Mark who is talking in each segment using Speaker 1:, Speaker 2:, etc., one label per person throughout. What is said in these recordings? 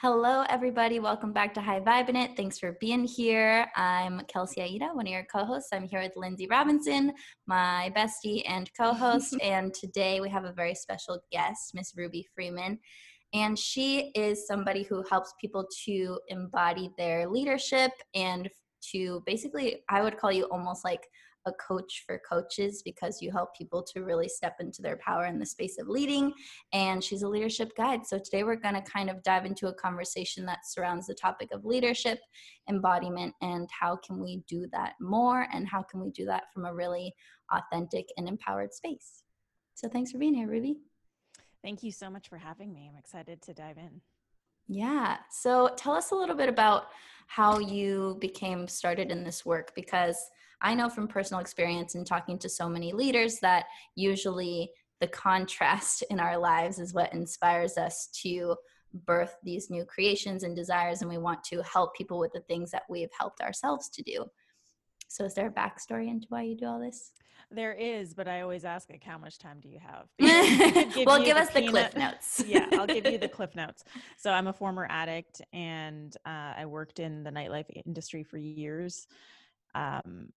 Speaker 1: Hello, everybody. Welcome back to High Vibin' It. Thanks for being here. I'm Kelsey Aida, one of your co hosts. I'm here with Lindsay Robinson, my bestie and co host. and today we have a very special guest, Miss Ruby Freeman. And she is somebody who helps people to embody their leadership and to basically, I would call you almost like a coach for coaches because you help people to really step into their power in the space of leading. And she's a leadership guide. So today we're going to kind of dive into a conversation that surrounds the topic of leadership, embodiment, and how can we do that more and how can we do that from a really authentic and empowered space. So thanks for being here, Ruby.
Speaker 2: Thank you so much for having me. I'm excited to dive in.
Speaker 1: Yeah. So tell us a little bit about how you became started in this work because I know from personal experience and talking to so many leaders that usually the contrast in our lives is what inspires us to birth these new creations and desires, and we want to help people with the things that we've helped ourselves to do. So, is there a backstory into why you do all this?
Speaker 2: There is, but I always ask like, how much time do you have?
Speaker 1: give well, give the us the cliff notes.
Speaker 2: yeah, I'll give you the cliff notes. So I'm a former addict, and uh, I worked in the nightlife industry for years. Um,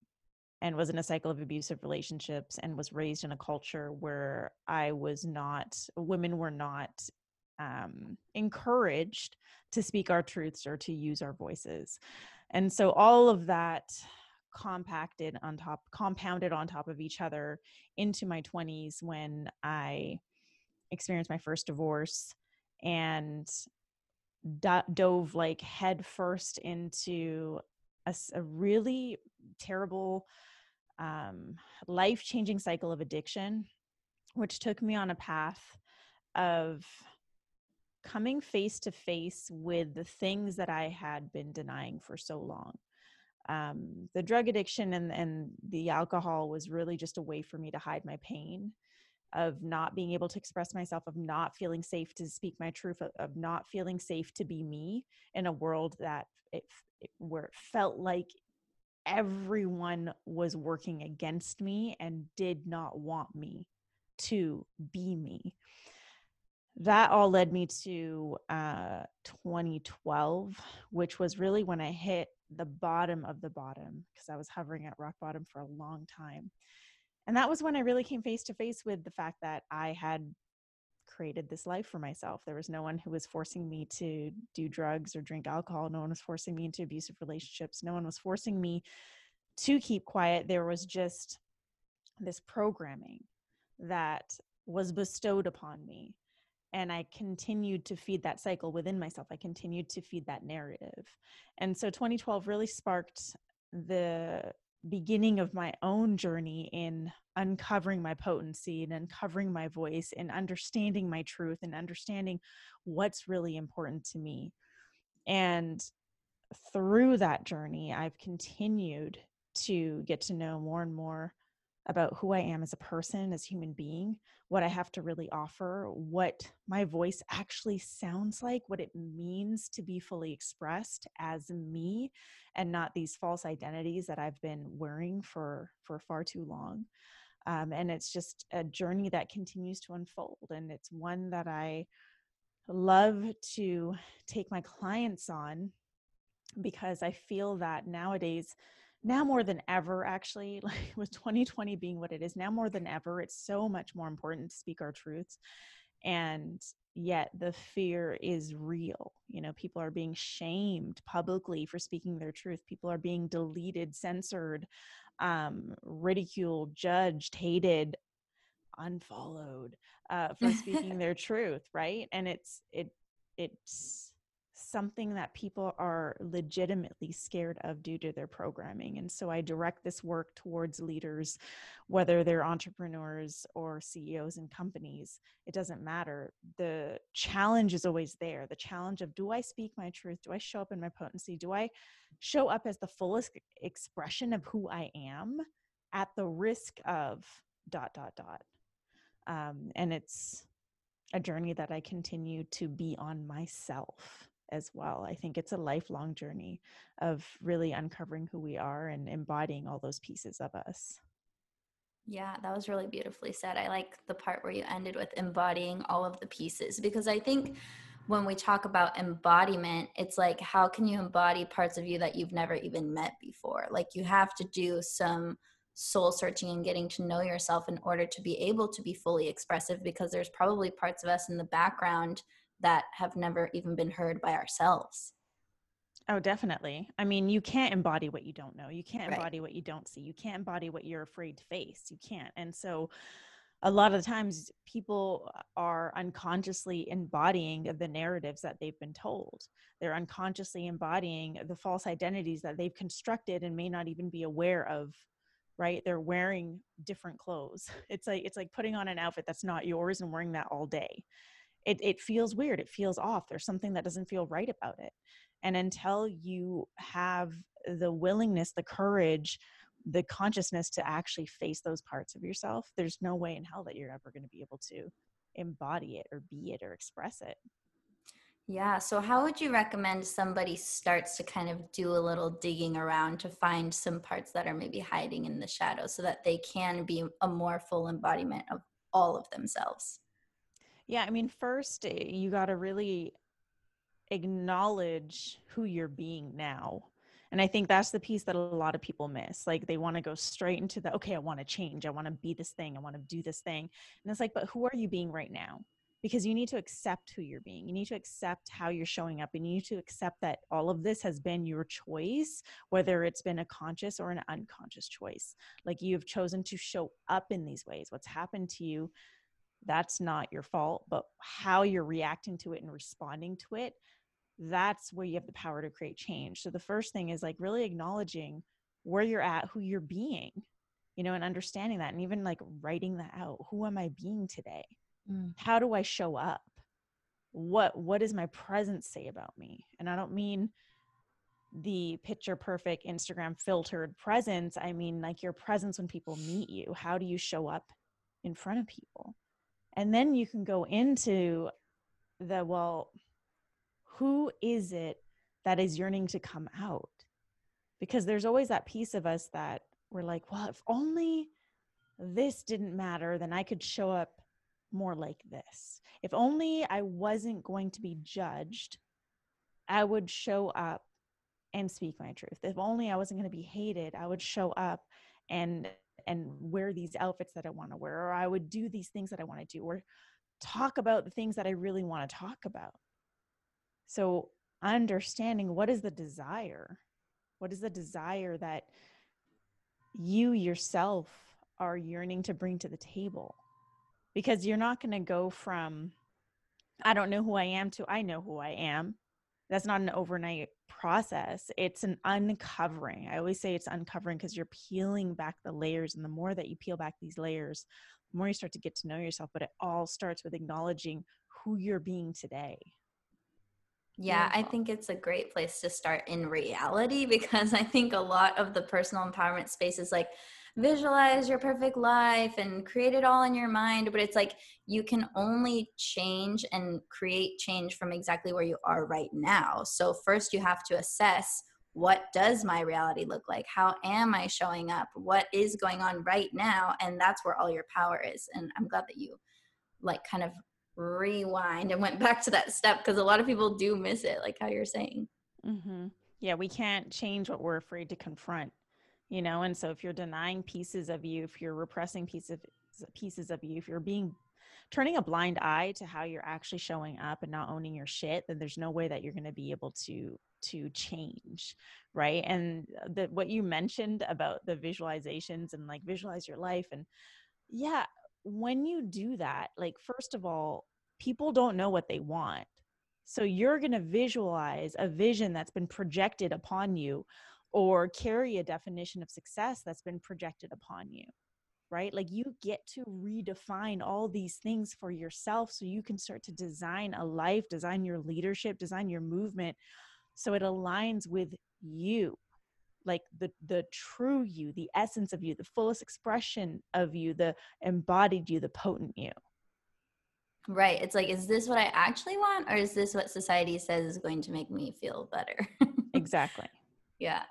Speaker 2: and was in a cycle of abusive relationships and was raised in a culture where I was not, women were not um, encouraged to speak our truths or to use our voices. And so all of that compacted on top, compounded on top of each other into my 20s when I experienced my first divorce and do- dove like head first into a, a really terrible um, life changing cycle of addiction, which took me on a path of coming face to face with the things that I had been denying for so long. Um, the drug addiction and, and the alcohol was really just a way for me to hide my pain of not being able to express myself, of not feeling safe to speak my truth, of, of not feeling safe to be me in a world that it, it, where it felt like everyone was working against me and did not want me to be me. That all led me to uh, 2012, which was really when I hit the bottom of the bottom because I was hovering at rock bottom for a long time. And that was when I really came face to face with the fact that I had created this life for myself. There was no one who was forcing me to do drugs or drink alcohol. No one was forcing me into abusive relationships. No one was forcing me to keep quiet. There was just this programming that was bestowed upon me. And I continued to feed that cycle within myself. I continued to feed that narrative. And so 2012 really sparked the beginning of my own journey in uncovering my potency and uncovering my voice and understanding my truth and understanding what's really important to me. And through that journey, I've continued to get to know more and more about who I am as a person, as a human being, what I have to really offer, what my voice actually sounds like, what it means to be fully expressed as me and not these false identities that I've been wearing for for far too long. Um, and it's just a journey that continues to unfold, and it's one that I love to take my clients on because I feel that nowadays now more than ever actually like with 2020 being what it is now more than ever it's so much more important to speak our truths and yet the fear is real you know people are being shamed publicly for speaking their truth people are being deleted censored um, ridiculed judged hated unfollowed uh, for speaking their truth, right? And it's it it's something that people are legitimately scared of due to their programming. And so I direct this work towards leaders, whether they're entrepreneurs or CEOs in companies, it doesn't matter. The challenge is always there. The challenge of do I speak my truth? Do I show up in my potency? Do I show up as the fullest expression of who I am at the risk of dot, dot, dot? Um, and it's, a journey that I continue to be on myself as well. I think it's a lifelong journey of really uncovering who we are and embodying all those pieces of us.
Speaker 1: Yeah, that was really beautifully said. I like the part where you ended with embodying all of the pieces because I think when we talk about embodiment, it's like, how can you embody parts of you that you've never even met before? Like, you have to do some soul searching and getting to know yourself in order to be able to be fully expressive because there's probably parts of us in the background that have never even been heard by ourselves.
Speaker 2: Oh, definitely. I mean, you can't embody what you don't know. You can't embody what you don't see. You can't embody what you're afraid to face. You can't. And so, a lot of the times, people are unconsciously embodying the narratives that they've been told. They're unconsciously embodying the false identities that they've constructed and may not even be aware of right they're wearing different clothes it's like it's like putting on an outfit that's not yours and wearing that all day it, it feels weird it feels off there's something that doesn't feel right about it and until you have the willingness the courage the consciousness to actually face those parts of yourself there's no way in hell that you're ever going to be able to embody it or be it or express it
Speaker 1: yeah. So, how would you recommend somebody starts to kind of do a little digging around to find some parts that are maybe hiding in the shadows so that they can be a more full embodiment of all of themselves?
Speaker 2: Yeah, I mean, first, eh, you got to really acknowledge who you're being now. And I think that's the piece that a lot of people miss. Like they want to go straight into the, okay, I want to change. I want to be this thing. I want to do this thing. And it's like, but who are you being right now? Because you need to accept who you're being. You need to accept how you're showing up. And you need to accept that all of this has been your choice, whether it's been a conscious or an unconscious choice. Like you've chosen to show up in these ways. What's happened to you that's not your fault but how you're reacting to it and responding to it that's where you have the power to create change. So the first thing is like really acknowledging where you're at who you're being you know and understanding that and even like writing that out. Who am i being today? Mm. how do i show up? What what does my presence say about me? And i don't mean the picture perfect instagram filtered presence. I mean like your presence when people meet you. How do you show up in front of people and then you can go into the well, who is it that is yearning to come out? Because there's always that piece of us that we're like, well, if only this didn't matter, then I could show up more like this. If only I wasn't going to be judged, I would show up and speak my truth. If only I wasn't going to be hated, I would show up and and wear these outfits that I want to wear, or I would do these things that I want to do, or talk about the things that I really want to talk about. So, understanding what is the desire? What is the desire that you yourself are yearning to bring to the table? Because you're not going to go from, I don't know who I am to I know who I am. That's not an overnight process it's an uncovering i always say it's uncovering because you're peeling back the layers and the more that you peel back these layers the more you start to get to know yourself but it all starts with acknowledging who you're being today.
Speaker 1: Yeah, I think it's a great place to start in reality because I think a lot of the personal empowerment space is like, visualize your perfect life and create it all in your mind but it's like you can only change and create change from exactly where you are right now. So first you have to assess what does my reality look like? How am i showing up? What is going on right now? And that's where all your power is. And i'm glad that you like kind of rewind and went back to that step because a lot of people do miss it like how you're saying.
Speaker 2: Mm-hmm. yeah we can't change what we're afraid to confront you know and so if you're denying pieces of you if you're repressing pieces of pieces of you if you're being turning a blind eye to how you're actually showing up and not owning your shit then there's no way that you're going to be able to to change right and the what you mentioned about the visualizations and like visualize your life and yeah when you do that, like, first of all, people don't know what they want. So you're going to visualize a vision that's been projected upon you or carry a definition of success that's been projected upon you right? Like you get to redefine all these things for yourself so you can start to design a life, design your leadership, design your movement so it aligns with you. Like the the true you, the essence of you, the fullest expression of you, the embodied you, the potent you.
Speaker 1: Right. It's like, is this what I actually want, or is this what society says is going to make me feel better?
Speaker 2: exactly.
Speaker 1: Yeah.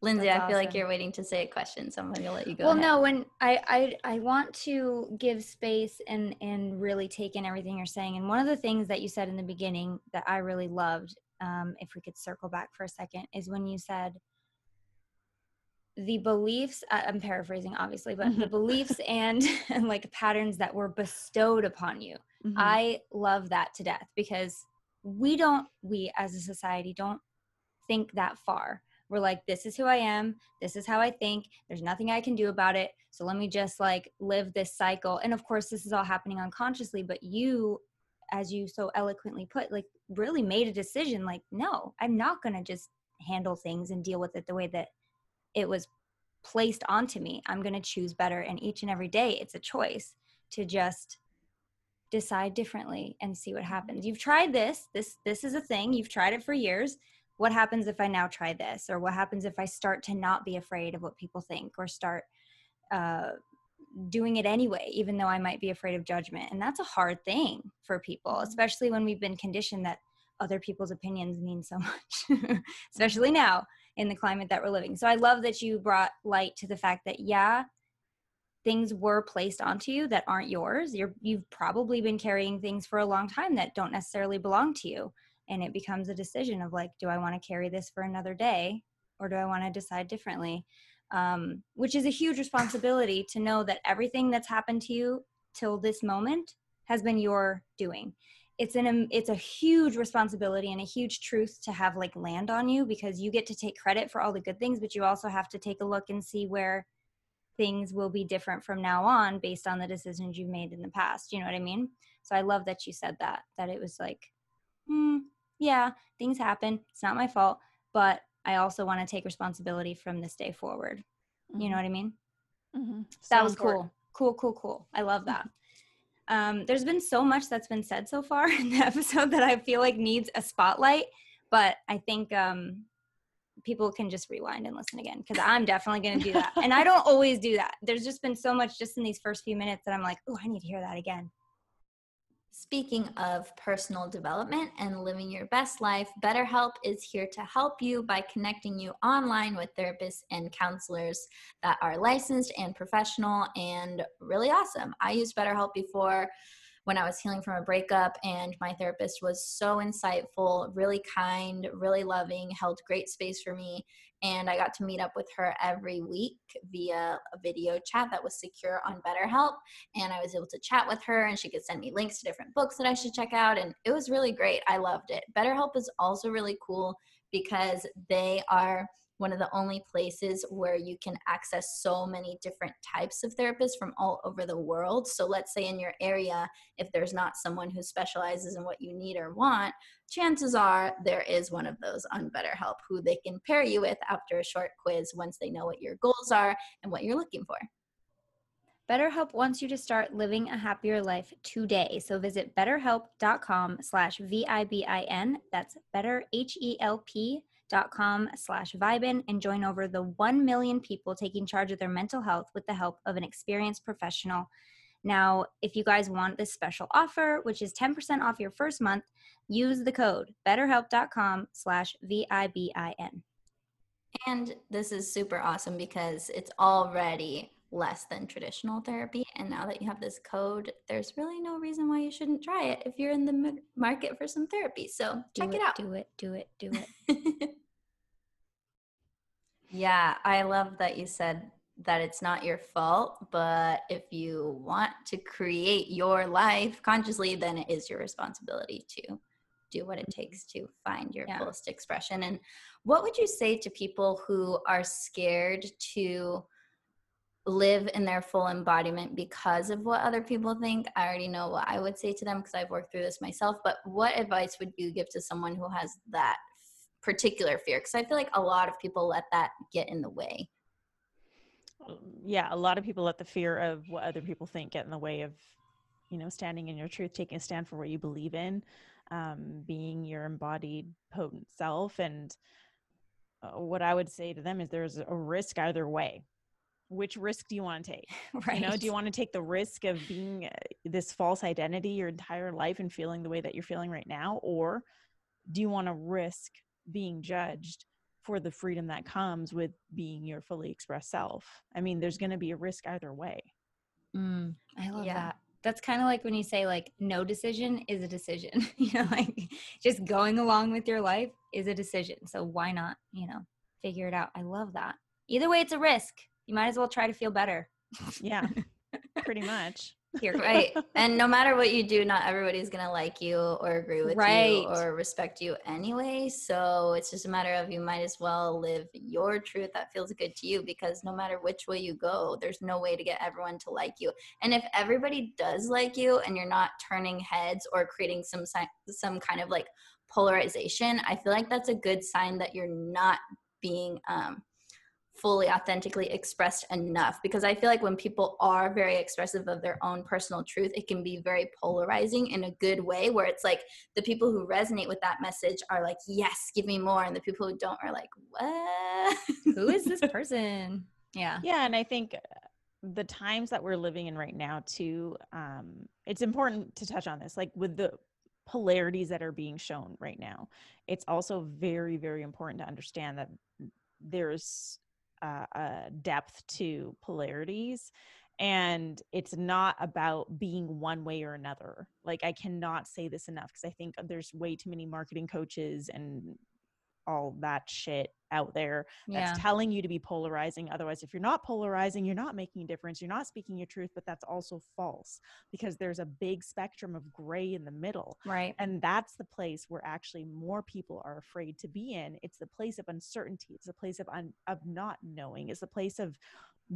Speaker 1: Lindsay, That's I feel awesome. like you're waiting to say a question, so I'm going to let you go.
Speaker 3: Well,
Speaker 1: ahead.
Speaker 3: no, when I, I I want to give space and and really take in everything you're saying. And one of the things that you said in the beginning that I really loved, um, if we could circle back for a second, is when you said the beliefs. I'm paraphrasing, obviously, but the beliefs and and like patterns that were bestowed upon you. Mm-hmm. I love that to death because we don't, we as a society don't think that far we're like this is who i am. This is how i think. There's nothing i can do about it. So let me just like live this cycle. And of course this is all happening unconsciously but you as you so eloquently put like really made a decision like no i'm not going to just handle things and deal with it the way that it was placed onto me. I'm going to choose better and each and every day it's a choice to just decide differently and see what mm-hmm. happens. You've tried this. This this is a thing. You've tried it for years what happens if I now try this? Or what happens if I start to not be afraid of what people think or start uh, doing it anyway, even though I might be afraid of judgment? And that's a hard thing for people, mm-hmm. especially when we've been conditioned that other people's opinions mean so much, especially now in the climate that we're living. So I love that you brought light to the fact that, yeah, things were placed onto you that aren't yours. You're, you've probably been carrying things for a long time that don't necessarily belong to you and it becomes a decision of like do i want to carry this for another day or do i want to decide differently? Um, which is a huge responsibility to know that everything that's happened to you till this moment has been your doing. It's an it's a huge responsibility and a huge truth to have like land on you because you get to take credit for all the good things but you also have to take a look and see where things will be different from now on based on the decisions you've made in the past you know what i mean? So i love that you said that that it was like hmm, yeah, things happen. It's not my fault, but I also want to take responsibility from this day forward. Mm-hmm. You know mm-hmm. what I mean? Mm-hmm. So that was important. cool. Cool, cool, cool. I love that. Um, there's been so much that's been said so far in the episode that I feel like needs a spotlight, but I think um, people can just rewind and listen again because I'm definitely going to do that. and I don't always do that. There's just been so much just in these first few minutes that I'm like, oh, I need to hear that again.
Speaker 1: Speaking of personal development and living your best life, BetterHelp is here to help you by connecting you online with therapists and counselors that are licensed and professional and really awesome. I used BetterHelp before when I was healing from a breakup, and my therapist was so insightful, really kind, really loving, held great space for me and I got to meet up with her every week via a video chat that was secure on BetterHelp. And I was able to chat with her, and she could send me links to different books that I should check out. And it was really great. I loved it. BetterHelp is also really cool because they are one of the only places where you can access so many different types of therapists from all over the world. So, let's say in your area, if there's not someone who specializes in what you need or want, chances are there is one of those on BetterHelp who they can pair you with after a short quiz once they know what your goals are and what you're looking for.
Speaker 3: BetterHelp wants you to start living a happier life today. So visit betterhelp.com slash V-I-B-I-N. That's better, H-E-L-P dot com slash vibin and join over the 1 million people taking charge of their mental health with the help of an experienced professional. Now, if you guys want this special offer, which is 10% off your first month, use the code betterhelp.com slash V-I-B-I-N.
Speaker 1: And this is super awesome because it's already less than traditional therapy. And now that you have this code, there's really no reason why you shouldn't try it if you're in the market for some therapy. So
Speaker 3: do
Speaker 1: check
Speaker 3: it,
Speaker 1: it out.
Speaker 3: Do it, do it, do it.
Speaker 1: yeah, I love that you said that it's not your fault, but if you want to create your life consciously, then it is your responsibility to do what it mm-hmm. takes to find your yeah. fullest expression. And what would you say to people who are scared to live in their full embodiment because of what other people think. I already know what I would say to them because I've worked through this myself. But what advice would you give to someone who has that particular fear? Because I feel like a lot of people let that get in the way.
Speaker 2: Yeah, a lot of people let the fear of what other people think get in the way of, you know, standing in your truth, taking a stand for what you believe in, um, being your embodied, potent self. And uh, what I would say to them is there's a risk either way which risk do you want to take? Right. You know, do you want to take the risk of being uh, this false identity your entire life and feeling the way that you're feeling right now? Or do you want to risk being judged for the freedom that comes with being your fully expressed self? I mean, there's going to be a risk either way.
Speaker 3: Mm, I love yeah. that. That's kind of like when you say like no decision is a decision. you know, like just going along with your life is a decision. So why not, you know, figure it out? I love that. Either way, it's a risk you might as well try to feel better.
Speaker 2: Yeah, pretty much.
Speaker 1: Here, right. and no matter what you do, not everybody's gonna like you or agree with right. you or respect you anyway. So it's just a matter of you might as well live your truth that feels good to you because no matter which way you go, there's no way to get everyone to like you. And if everybody does like you and you're not turning heads or creating some some kind of like polarization, I feel like that's a good sign that you're not being um fully authentically expressed enough because i feel like when people are very expressive of their own personal truth it can be very polarizing in a good way where it's like the people who resonate with that message are like yes give me more and the people who don't are like what?
Speaker 3: Who is this person?
Speaker 2: Yeah. Yeah and i think uh, the times that we're living in right now too um it's important to touch on this like with the polarities that are being shown right now it's also very very important to understand that there's uh, uh, depth to polarities and it's not about being one way or another. Like i cannot say this enough because i think there's way too many marketing coaches and all that shit out there that's yeah. telling you to be polarizing. Otherwise, if you're not polarizing, you're not making a difference. You're not speaking your truth, but that's also false because there's a big spectrum of gray in the middle.
Speaker 3: Right.
Speaker 2: And that's the place where actually more people are afraid to be in. It's the place of uncertainty. It's the place of un- of not knowing. It's the place of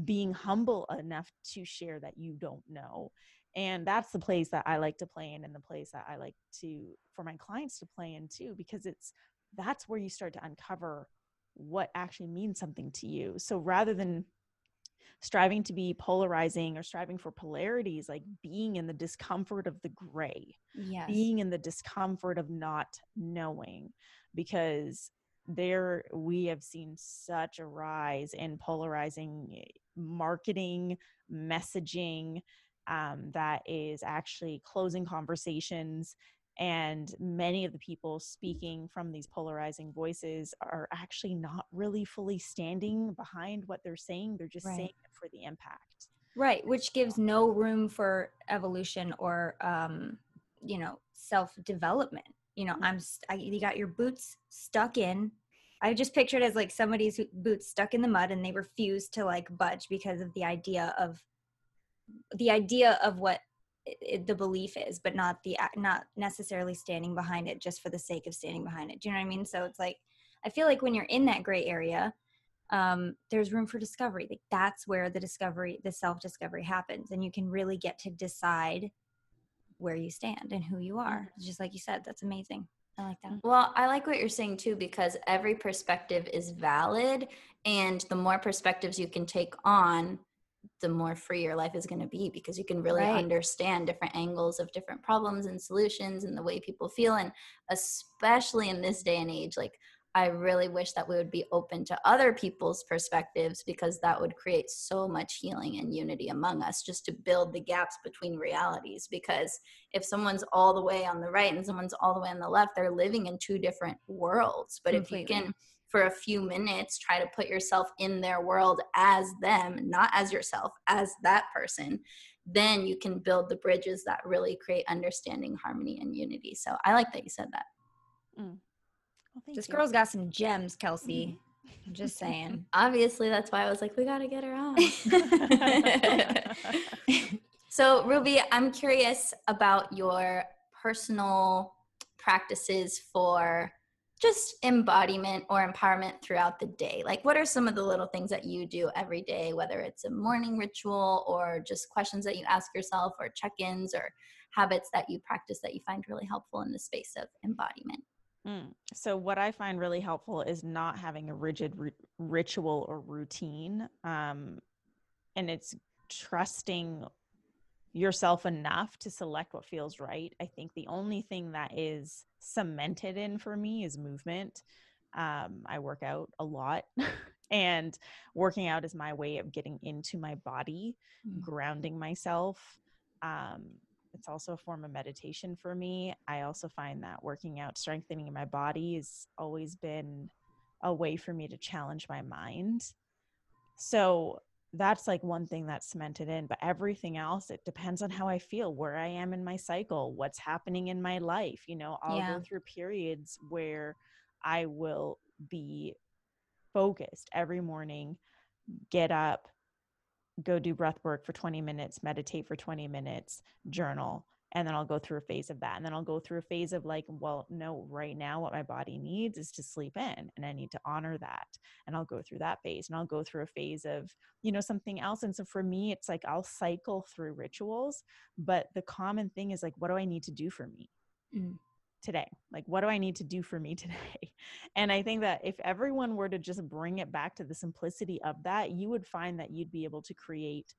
Speaker 2: being humble enough to share that you don't know and that's the place that i like to play in and the place that i like to for my clients to play in too because it's that's where you start to uncover what actually means something to you. So rather than striving to be polarizing or striving for polarities, like being in the discomfort of the gray,
Speaker 3: yes.
Speaker 2: being in the discomfort of not knowing, because there we have seen such a rise in polarizing eh, marketing, messaging um, that is actually closing conversations and many of the people speaking from these polarizing voices are actually not really fully standing behind what they're saying they're just right. saying it for the impact
Speaker 3: right which gives no room for evolution or um you know self development you know mm. i'm I, you got your boots stuck in i just pictured as like somebody's boots stuck in the mud and they refuse to like budge because of the idea of the idea of what it, the belief is but not the not necessarily standing behind it just for the sake of standing behind it. Do you know what i mean? So it's like i feel like when you're in that gray area um, there's room for discovery. Like that's where the discovery the self discovery happens and you can really get to decide where you stand and who you are. Mm-hmm. just like you said that's amazing. I like that.
Speaker 1: Well, I like what you're saying too because every perspective is valid and the more perspectives you can take on, the more free your life is going to be because you can really right. understand different angles of different problems and solutions and the way people feel and especially in this day and age like i really wish that we would be open to other people's perspectives because that would create so much healing and unity among us just to build the gaps between realities because if someone's all the way on the right and someone's all the way on the left they're living in two different worlds but Completely. if you can for a few minutes try to put yourself in their world as them not as yourself as that person then you can build the bridges that really create understanding harmony and unity so i like that you said that
Speaker 3: mm. well, this you. girl's got some gems kelsey mm. i'm just saying
Speaker 1: obviously that's why i was like we got to get her on so ruby i'm curious about your personal practices for just embodiment or empowerment throughout the day. Like, what are some of the little things that you do every day, whether it's a morning ritual or just questions that you ask yourself or check ins or habits that you practice that you find really helpful in the space of embodiment?
Speaker 2: Mm. So, what I find really helpful is not having a rigid r- ritual or routine. Um, and it's trusting yourself enough to select what feels right. I think the only thing that is cemented in for me is movement. Um, I work out a lot, and working out is my way of getting into my body, mm. grounding myself. Um, it's also a form of meditation for me. I also find that working out, strengthening my body has always been a way for me to challenge my mind. So that's like one thing that's cemented in, but everything else, it depends on how I feel, where I am in my cycle, what's happening in my life. You know, I'll yeah. go through periods where I will be focused every morning, get up, go do breath work for 20 minutes, meditate for 20 minutes, journal, and then I'll go through a phase of that. And then I'll go through a phase of like, well, no, right now what my body needs is to sleep in and I need to honor that. And I'll go through that phase and I'll go through a phase of, you know, something else. And so for me, it's like I'll cycle through rituals, but the common thing is like, what do I need to do for me? Mm today? Like, what do I need to do for me today? And I think that if everyone were to just bring it back to the simplicity of that, you would find that you'd be able to create,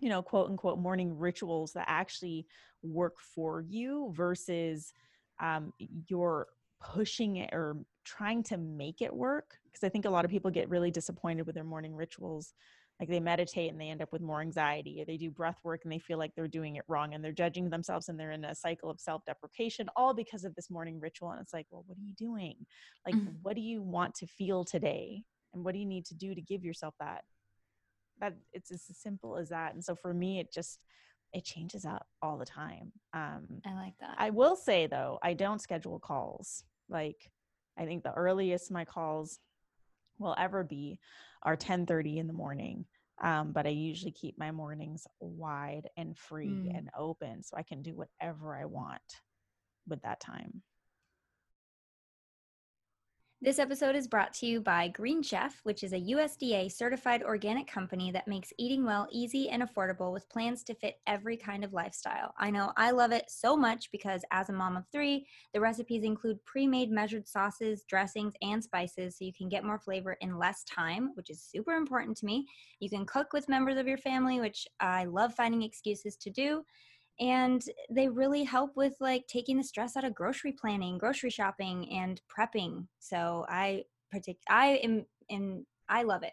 Speaker 2: you know, quote unquote morning rituals that actually work for you versus um, you're pushing it or trying to make it work. Because I think a lot of people get really disappointed with their morning rituals. Like they meditate and they end up with more anxiety or they do breath work and they feel like they're doing it wrong and they're judging themselves and they're in a cycle of self-deprecation all because of this morning ritual. And it's like well what are you doing? Like mm-hmm. what do you want to feel today? And what do you need to do to give yourself that that it's as simple as that and so for me it just it changes up all the time
Speaker 1: um i like that
Speaker 2: i will say though i don't schedule calls like i think the earliest my calls will ever be are 10:30 in the morning. Um, but I usually keep my mornings wide and free mm. and open so I can do whatever I want with that time.
Speaker 3: This episode is brought to you by Green Chef, which is a USDA certified organic company that makes eating well easy and affordable with plans to fit every kind of lifestyle. I know I love it so much because as a mom of three, the recipes include pre made measured sauces, dressings, and spices so you can get more flavor in less time, which is super important to me. You can cook with members of your family, which I love finding excuses to do and they really help with like taking the stress out of grocery planning grocery shopping and prepping so i partic- i am in i love it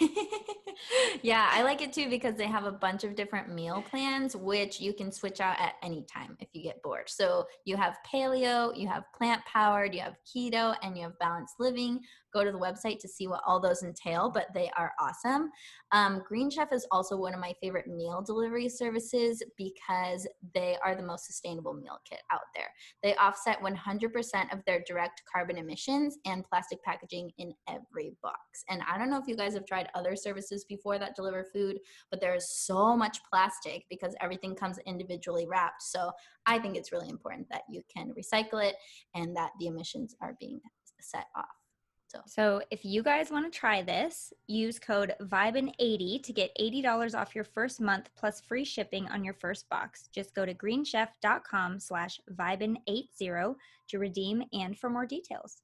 Speaker 1: yeah, I like it too because they have a bunch of different meal plans, which you can switch out at any time if you get bored. So you have paleo, you have plant powered, you have keto, and you have balanced living. Go to the website to see what all those entail, but they are awesome. Um, Green Chef is also one of my favorite meal delivery services because they are the most sustainable meal kit out there. They offset 100% of their direct carbon emissions and plastic packaging in every box. And I don't know if you guys have tried other services before that deliver food, but there is so much plastic because everything comes individually wrapped. So I think it's really important that you can recycle it and that the emissions are being set off.
Speaker 3: So. so if you guys want to try this, use code VIBIN80 to get $80 off your first month plus free shipping on your first box. Just go to greenchef.com slash VIBIN80 to redeem and for more details.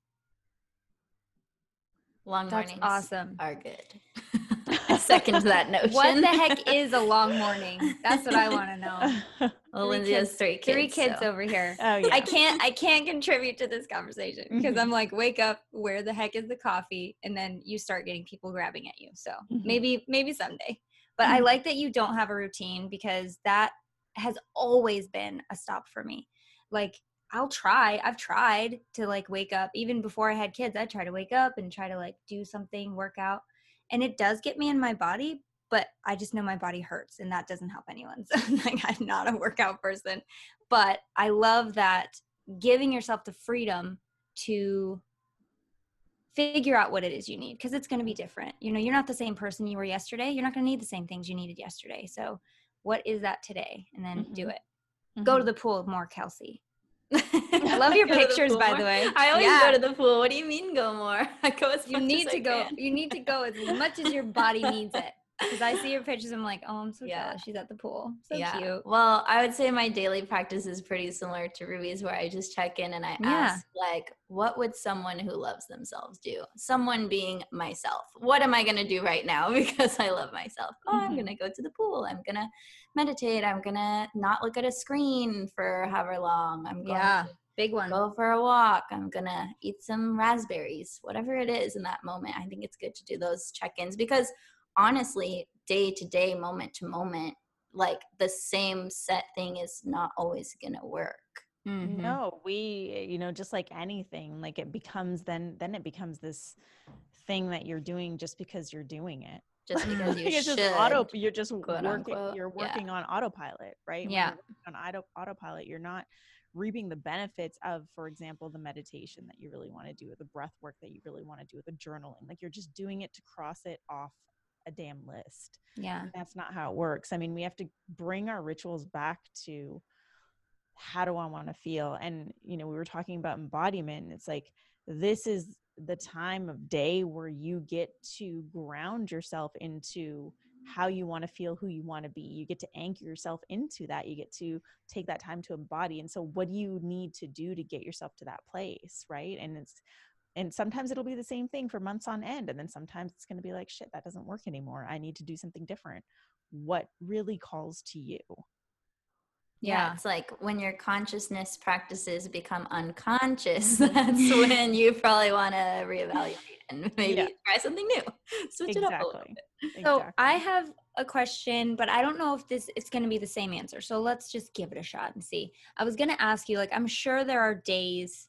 Speaker 1: Long
Speaker 3: That's
Speaker 1: mornings
Speaker 3: awesome.
Speaker 1: are good. Second that notion.
Speaker 3: What the heck is a long morning? That's what I want to know.
Speaker 1: Well, Lindsay has three kids.
Speaker 3: Three kids so. over here.
Speaker 2: Oh yeah.
Speaker 3: I can't. I can't contribute to this conversation because mm-hmm. I'm like, wake up. Where the heck is the coffee? And then you start getting people grabbing at you. So mm-hmm. maybe, maybe someday. But mm-hmm. I like that you don't have a routine because that has always been a stop for me. Like I'll try. I've tried to like wake up even before I had kids. I try to wake up and try to like do something, work out and it does get me in my body but i just know my body hurts and that doesn't help anyone. So like i'm not a workout person but i love that giving yourself the freedom to figure out what it is you need because it's going to be different. You know you're not the same person you were yesterday. You're not going to need the same things you needed yesterday. So what is that today? And then mm-hmm. do it. Mm-hmm. go to the pool more kelsey I love your pictures, by the way.
Speaker 1: I always
Speaker 3: Yeah.
Speaker 1: go to the pool. What do you mean go more? I go as
Speaker 3: You need
Speaker 1: as
Speaker 3: to
Speaker 1: I
Speaker 3: go.
Speaker 1: can.
Speaker 3: You need to go as much as your body needs it. Because I see your pictures, I'm like, oh, I'm so
Speaker 1: Yeah.
Speaker 3: jealous. She's at the pool. So
Speaker 1: yeah.
Speaker 3: cute.
Speaker 1: Well, I would say my daily practice is pretty similar to Ruby's, where I just check in and I
Speaker 3: Yeah.
Speaker 1: ask, like, what would someone who loves themselves do? Someone being myself. What am I going to do right now because I love myself? Oh, I'm
Speaker 3: Mhm.
Speaker 1: going to go to the pool. I'm going to meditate. I'm going to not look at a screen for however long. I'm going
Speaker 3: Yeah.
Speaker 1: to
Speaker 3: Big one.
Speaker 1: go for a walk. I'm going to eat some raspberries. Whatever it is in that moment, I think it's good to do those check ins because honestly, day to day, moment to moment, like the same set thing is not always going to work.
Speaker 3: Mhm.
Speaker 2: No, we, you know, just like anything, like it becomes then then it becomes this thing that you're doing just because you're doing it.
Speaker 1: Just because you
Speaker 2: Like, it's
Speaker 1: should.
Speaker 2: just auto you're just working
Speaker 1: unquote,
Speaker 2: you're
Speaker 1: yeah.
Speaker 2: working on autopilot, right?
Speaker 3: Yeah.
Speaker 2: on auto, autopilot, you're not reaping the benefits of, for example, the meditation that you really want to do, or the breath work that you really want to do, or the journaling. Like you're just doing it to cross it off a damn list.
Speaker 3: Yeah.
Speaker 2: That's not how it works. I mean, we have to bring our rituals back to how do I want to feel? And, you know, we were talking about embodiment. It's like this is the time of day where you get to ground yourself into how you want to feel, who you want to be. You get to anchor yourself into that. You get to take that time to embody. And so, what do you need to do to get yourself to that place? Right. And it's, and sometimes it'll be the same thing for months on end. And then sometimes it's going to be like, shit, that doesn't work anymore. I need to do something different. What really calls to you?
Speaker 1: Yeah,
Speaker 3: Yeah.
Speaker 1: it's like when your consciousness practices become unconscious, mm-hmm. that's when you probably want to reevaluate and maybe
Speaker 2: Yeah.
Speaker 1: try something new. Switch it up a little
Speaker 2: Exactly.
Speaker 1: bit.
Speaker 3: So
Speaker 2: Exactly.
Speaker 3: I have a question, but I don't know if this it's going to be the same answer. So let's just give it a shot and see. I was going to ask you like I'm sure there are days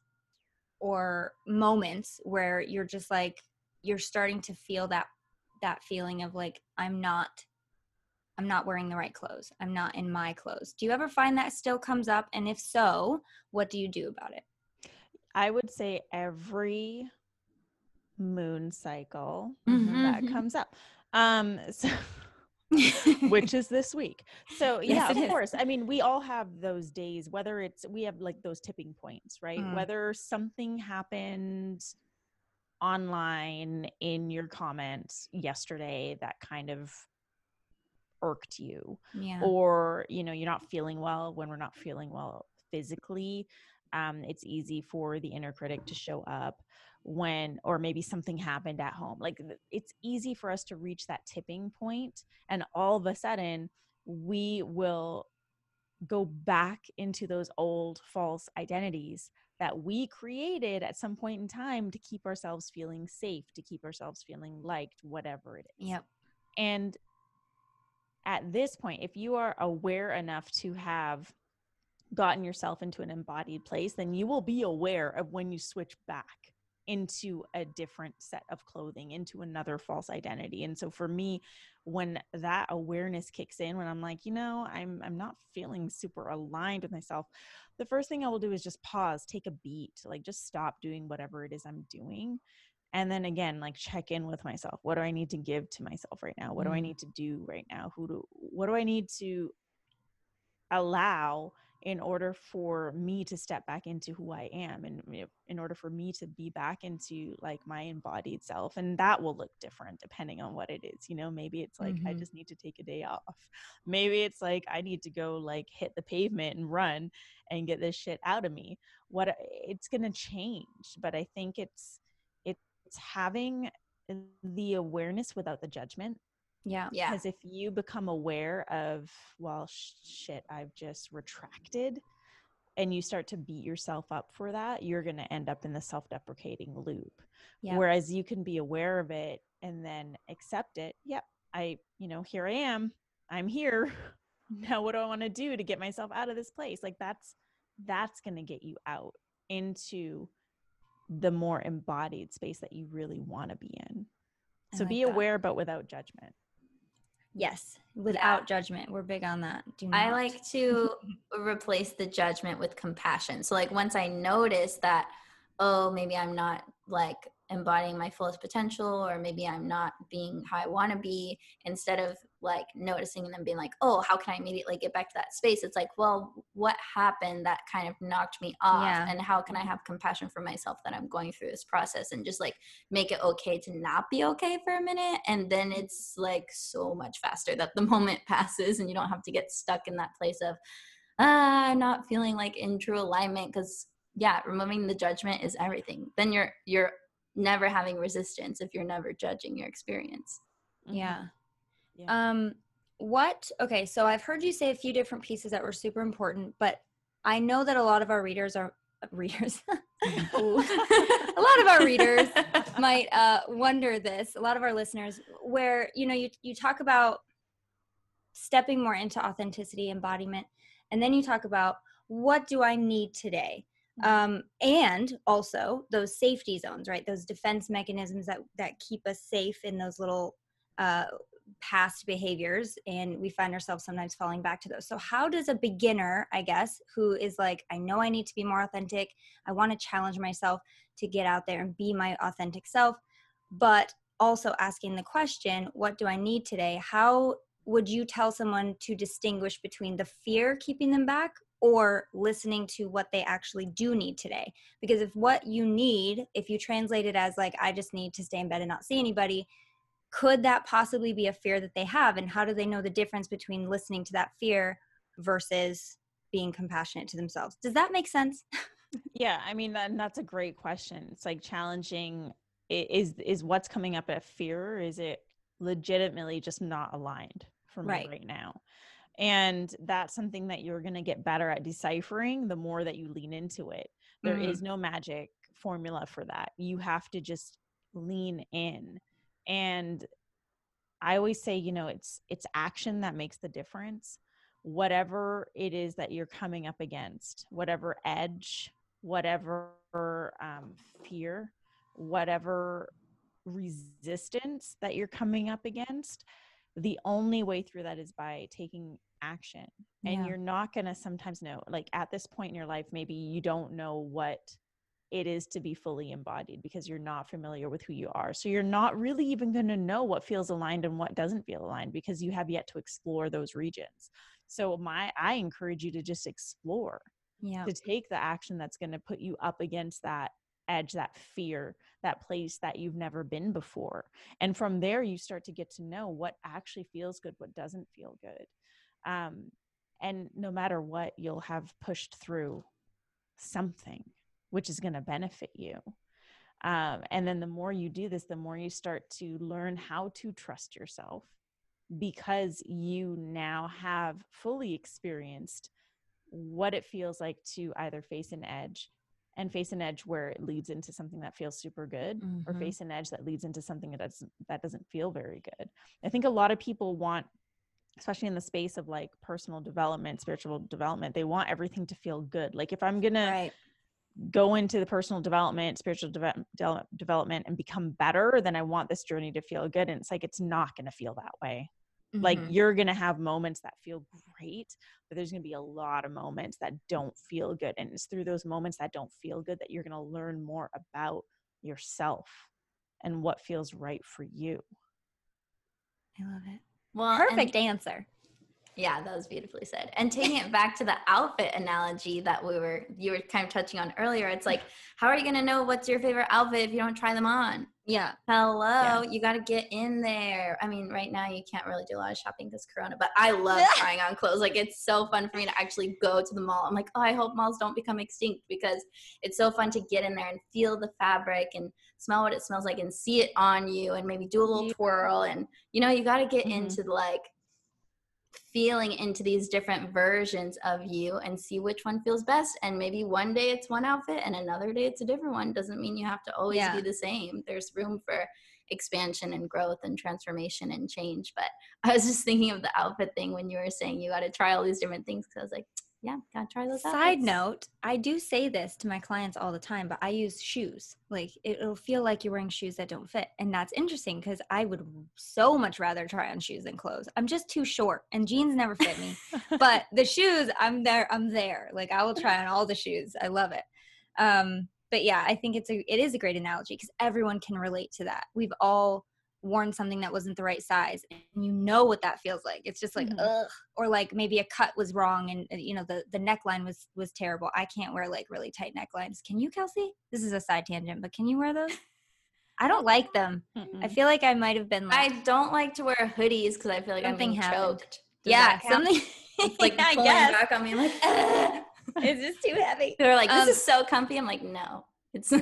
Speaker 3: or moments where you're just like you're starting to feel that that feeling of like I'm not I'm not wearing the right clothes. I'm not in my clothes. Do you ever find that still comes up and if so, what do you do about it?
Speaker 2: I would say every moon cycle
Speaker 1: Mhm.
Speaker 2: that comes up. Um, so which is this week. So yeah,
Speaker 3: it
Speaker 2: of course. I mean, we all have those days, whether it's we have like those tipping points, right?
Speaker 3: Mm.
Speaker 2: Whether something happened online in your comments yesterday that kind of irked you
Speaker 3: yeah.
Speaker 2: or you know you're not feeling well when we're not feeling well physically um, it's easy for the inner critic to show up when or maybe something happened at home like it's easy for us to reach that tipping point and all of a sudden we will go back into those old false identities that we created at some point in time to keep ourselves feeling safe to keep ourselves feeling liked whatever it is
Speaker 3: Yep.
Speaker 2: and at this point, if you are aware enough to have gotten yourself into an embodied place, then you will be aware of when you switch back into a different set of clothing, into another false identity. And so for me, when that awareness kicks in, when I'm like, you know, I'm I'm not feeling super aligned with myself, the first thing I will do is just pause, take a beat, like just stop doing whatever it is I'm doing and then again like check in with myself what do i need to give to myself right now what do i
Speaker 3: Mm.
Speaker 2: need to do right now who do what do i need to allow in order for me to step back into who i am and in order for me to be back into like my embodied self and that will look different depending on what it is you know? Maybe it's like i
Speaker 3: Mhm.
Speaker 2: just need to take a day off. Maybe it's like i need to go like hit the pavement and run and get this shit out of me. What it's going to change but i think it's it's having the awareness without the judgment
Speaker 3: Yeah.
Speaker 1: Yeah.
Speaker 2: because if you become aware of well sh- shit i've just retracted and you start to beat yourself up for that you're going to end up in the self-deprecating loop
Speaker 3: Yeah.
Speaker 2: whereas you can be aware of it and then accept it yep i you know here i am i'm here now what do i want to do to get myself out of this place like that's that's going to get you out into the more embodied space that you really want to be in
Speaker 3: I
Speaker 2: so
Speaker 3: like
Speaker 2: be
Speaker 3: that.
Speaker 2: aware but without judgment
Speaker 3: Yes. Without judgment. We're big on that. Do
Speaker 1: I like to replace the judgment with compassion. So like once I notice that, oh, maybe I'm not like embodying my fullest potential or maybe i'm not being how i want to be instead of like noticing and then being like oh how can i immediately get back to that space? It's like well what happened that kind of knocked me off?
Speaker 3: Yeah.
Speaker 1: and how can i have compassion for myself that i'm going through this process and just like make it okay to not be okay for a minute? And then it's like so much faster that the moment passes and you don't have to get stuck in that place of ah, i'm not feeling like in true alignment because yeah removing the judgment is everything. Then you're you're never having resistance if you're never judging your experience
Speaker 2: Mhm.
Speaker 3: Yeah.
Speaker 2: Yeah.
Speaker 3: Um, what? Okay, so I've heard you say a few different pieces that were super important, but I know that a lot of our readers are readers. A lot of our readers might uh, wonder this. A lot of our listeners, where you know, you you talk about stepping more into authenticity, embodiment, and then you talk about what do I need today, um, and also those safety zones, right? Those defense mechanisms that that keep us safe in those little uh, past behaviors and we find ourselves sometimes falling back to those. So how does a beginner i guess who is like i know i need to be more authentic. I want to challenge myself to get out there and be my authentic self but also asking the question what do i need today? How would you tell someone to distinguish between the fear keeping them back or listening to what they actually do need today. Because if what you need if you translate it as like i just need to stay in bed and not see anybody could that possibly be a fear that they have? And how do they know the difference between listening to that fear versus being compassionate to themselves? Does that make sense?
Speaker 2: Yeah i mean and that's a great question. It's like challenging is is what's coming up a fear or is it legitimately just not aligned for me
Speaker 3: Right.
Speaker 2: right, now and that's something that you're going to get better at deciphering the more that you lean into it. There is
Speaker 3: Mhm.
Speaker 2: no magic formula for that. You have to just lean in and i always say you know it's it's action that makes the difference. Whatever it is that you're coming up against whatever edge whatever um, fear whatever resistance that you're coming up against the only way through that is by taking action and
Speaker 3: Yeah.
Speaker 2: you're not going to sometimes know like at this point in your life maybe you don't know what it is to be fully embodied because you're not familiar with who you are. So you're not really even going to know what feels aligned and what doesn't feel aligned because you have yet to explore those regions. So my I encourage you to just explore,
Speaker 3: yeah
Speaker 2: to take the action that's going to put you up against that edge, that fear, that place that you've never been before. And from there you start to get to know what actually feels good, what doesn't feel good. Um and no matter what, you'll have pushed through something which is going to benefit you. Um, and then the more you do this, the more you start to learn how to trust yourself because you now have fully experienced what it feels like to either face an edge and face an edge where it leads into something that feels super good or
Speaker 3: Mhm.
Speaker 2: face an edge that leads into something that doesn't that doesn't feel very good. I think a lot of people want especially in the space of like personal development, spiritual development, they want everything to feel good. Like if I'm going to go into the personal development, spiritual deve- de- development, and become better, then I want this journey to feel good. And it's like, it's not going to feel that way. Like,
Speaker 3: Mhm.
Speaker 2: you're going to have moments that feel great, but there's going to be a lot of moments that don't feel good. And it's through those moments that don't feel good that you're going to learn more about yourself and what feels right for you.
Speaker 3: i love it
Speaker 1: well and-
Speaker 3: perfect answer
Speaker 1: Yeah, that was beautifully said. And taking it back to the outfit analogy that we were you were kind of touching on earlier, it's like, how are you gonna know what's your favorite outfit if you don't try them on?
Speaker 3: yeah
Speaker 1: Hello, you got to get in there. I mean, right now you can't really do a lot of shopping because Corona, but I love trying on clothes. Like it's so fun for me to actually go to the mall. I'm like, oh, I hope malls don't become extinct because it's so fun to get in there and feel the fabric and smell what it smells like and see it on you and maybe do a little twirl and you know you got to get
Speaker 2: Mhm.
Speaker 1: into like feeling into these different versions of you and see which one feels best. And maybe one day it's one outfit and another day it's a different one. Doesn't mean you have to always
Speaker 3: Yeah.
Speaker 1: be the same. There's room for expansion and growth and transformation and change. But i was just thinking of the outfit thing when you were saying you got to try all these different things because i was like yeah gotta try those out.
Speaker 3: Side
Speaker 1: outfits.
Speaker 3: note, I do say this to my clients all the time, but I use shoes. Like it- it'll feel like you're wearing shoes that don't fit. And that's interesting because I would so much rather try on shoes than clothes. I'm just too short and jeans never fit me. but the shoes, I'm there, I'm there. Like I will try on all the shoes. I love it. Um, but yeah i think it's a it is a great analogy because everyone can relate to that we've all worn something that wasn't the right size and you know what that feels like. It's just like mm-hmm. ugh or like maybe a cut was wrong and uh, you know the the neckline was was terrible. I can't wear like really tight necklines. Can you kelsey? This is a side tangent but can you wear those? I don't like them. Mm-mm. i feel like i might have been
Speaker 1: like, i don't like to wear hoodies because i feel like i'm being happened. choked.
Speaker 3: Does yeah something
Speaker 1: it's like yeah, pulling back on me like
Speaker 3: it's just too heavy?
Speaker 1: They're like this um, is so comfy. I'm like no it's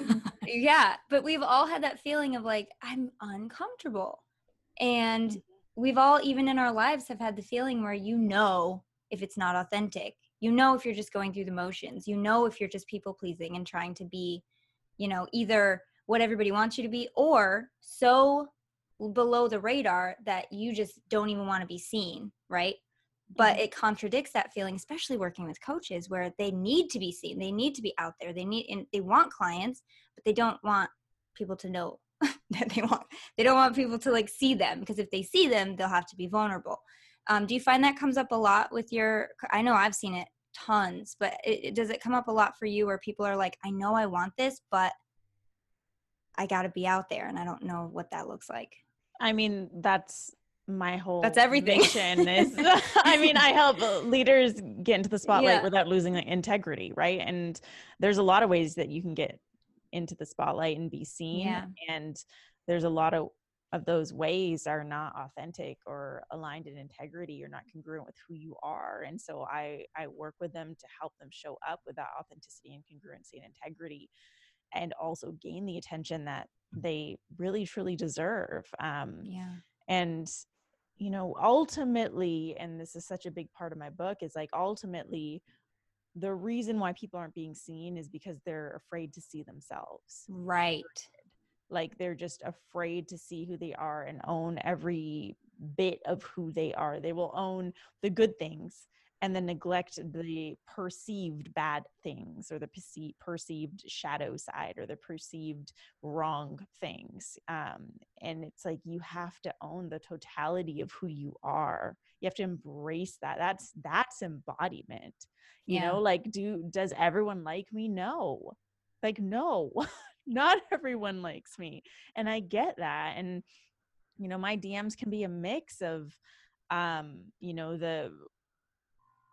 Speaker 3: yeah, but we've all had that feeling of like I'm uncomfortable. And mm-hmm. we've all even in our lives have had the feeling where you know if it's not authentic. You know if you're just going through the motions. You know if you're just people pleasing and trying to be, you know, either what everybody wants you to be or so below the radar that you just don't even want to be seen, right? But mm-hmm. it contradicts that feeling especially working with coaches where they need to be seen they need to be out there they need and they want clients but they don't want people to know that they want they don't want people to like see them because if they see them they'll have to be vulnerable um, do you find that comes up a lot with your i know i've seen it tons but it, it, does it come up a lot for you where people are like i know i want this but i got to be out there and i don't know what that looks like
Speaker 2: i mean that's my whole
Speaker 3: that's everything
Speaker 2: is i mean i help leaders get into the spotlight yeah. without losing the integrity right and there's a lot of ways that you can get into the spotlight and be seen yeah. and there's a lot of of those ways are not authentic or aligned in integrity or not congruent with who you are and so i i work with them to help them show up with that authenticity and congruency and integrity and also gain the attention that they really truly deserve um
Speaker 3: yeah
Speaker 2: and you know ultimately and this is such a big part of my book is like ultimately the reason why people aren't being seen is because they're afraid to see themselves.
Speaker 3: Right.
Speaker 2: Like they're just afraid to see who they are and own every bit of who they are. They will own the good things and then neglect the perceived bad things or the perceived, perceived shadow side or the perceived wrong things um, and it's like you have to own the totality of who you are. You have to embrace that. That's that's embodiment you yeah. know like do does everyone like me? No. Like no not everyone likes me and i get that and you know my dms can be a mix of um you know the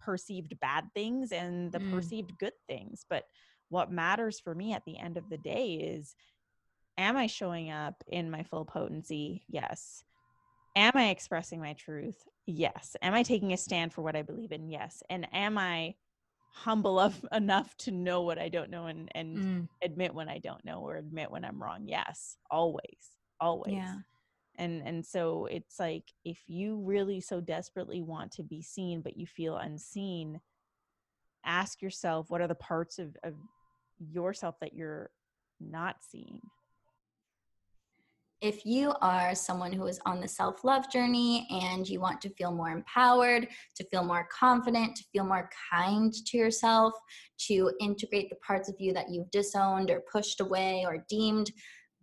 Speaker 2: perceived bad things and the mm. perceived good things. But what matters for me at the end of the day is am I showing up in my full potency? Yes. Am I expressing my truth? Yes. Am I taking a stand for what I believe in? Yes. And am I humble of, enough to know what I don't know and, and mm. admit when I don't know or admit when I'm wrong? Yes. Always. Always.
Speaker 3: Yeah
Speaker 2: and and so it's like if you really so desperately want to be seen but you feel unseen ask yourself what are the parts of, of yourself that you're not seeing?
Speaker 1: If you are someone who is on the self love journey and you want to feel more empowered, to feel more confident, to feel more kind to yourself, to integrate the parts of you that you've disowned or pushed away or deemed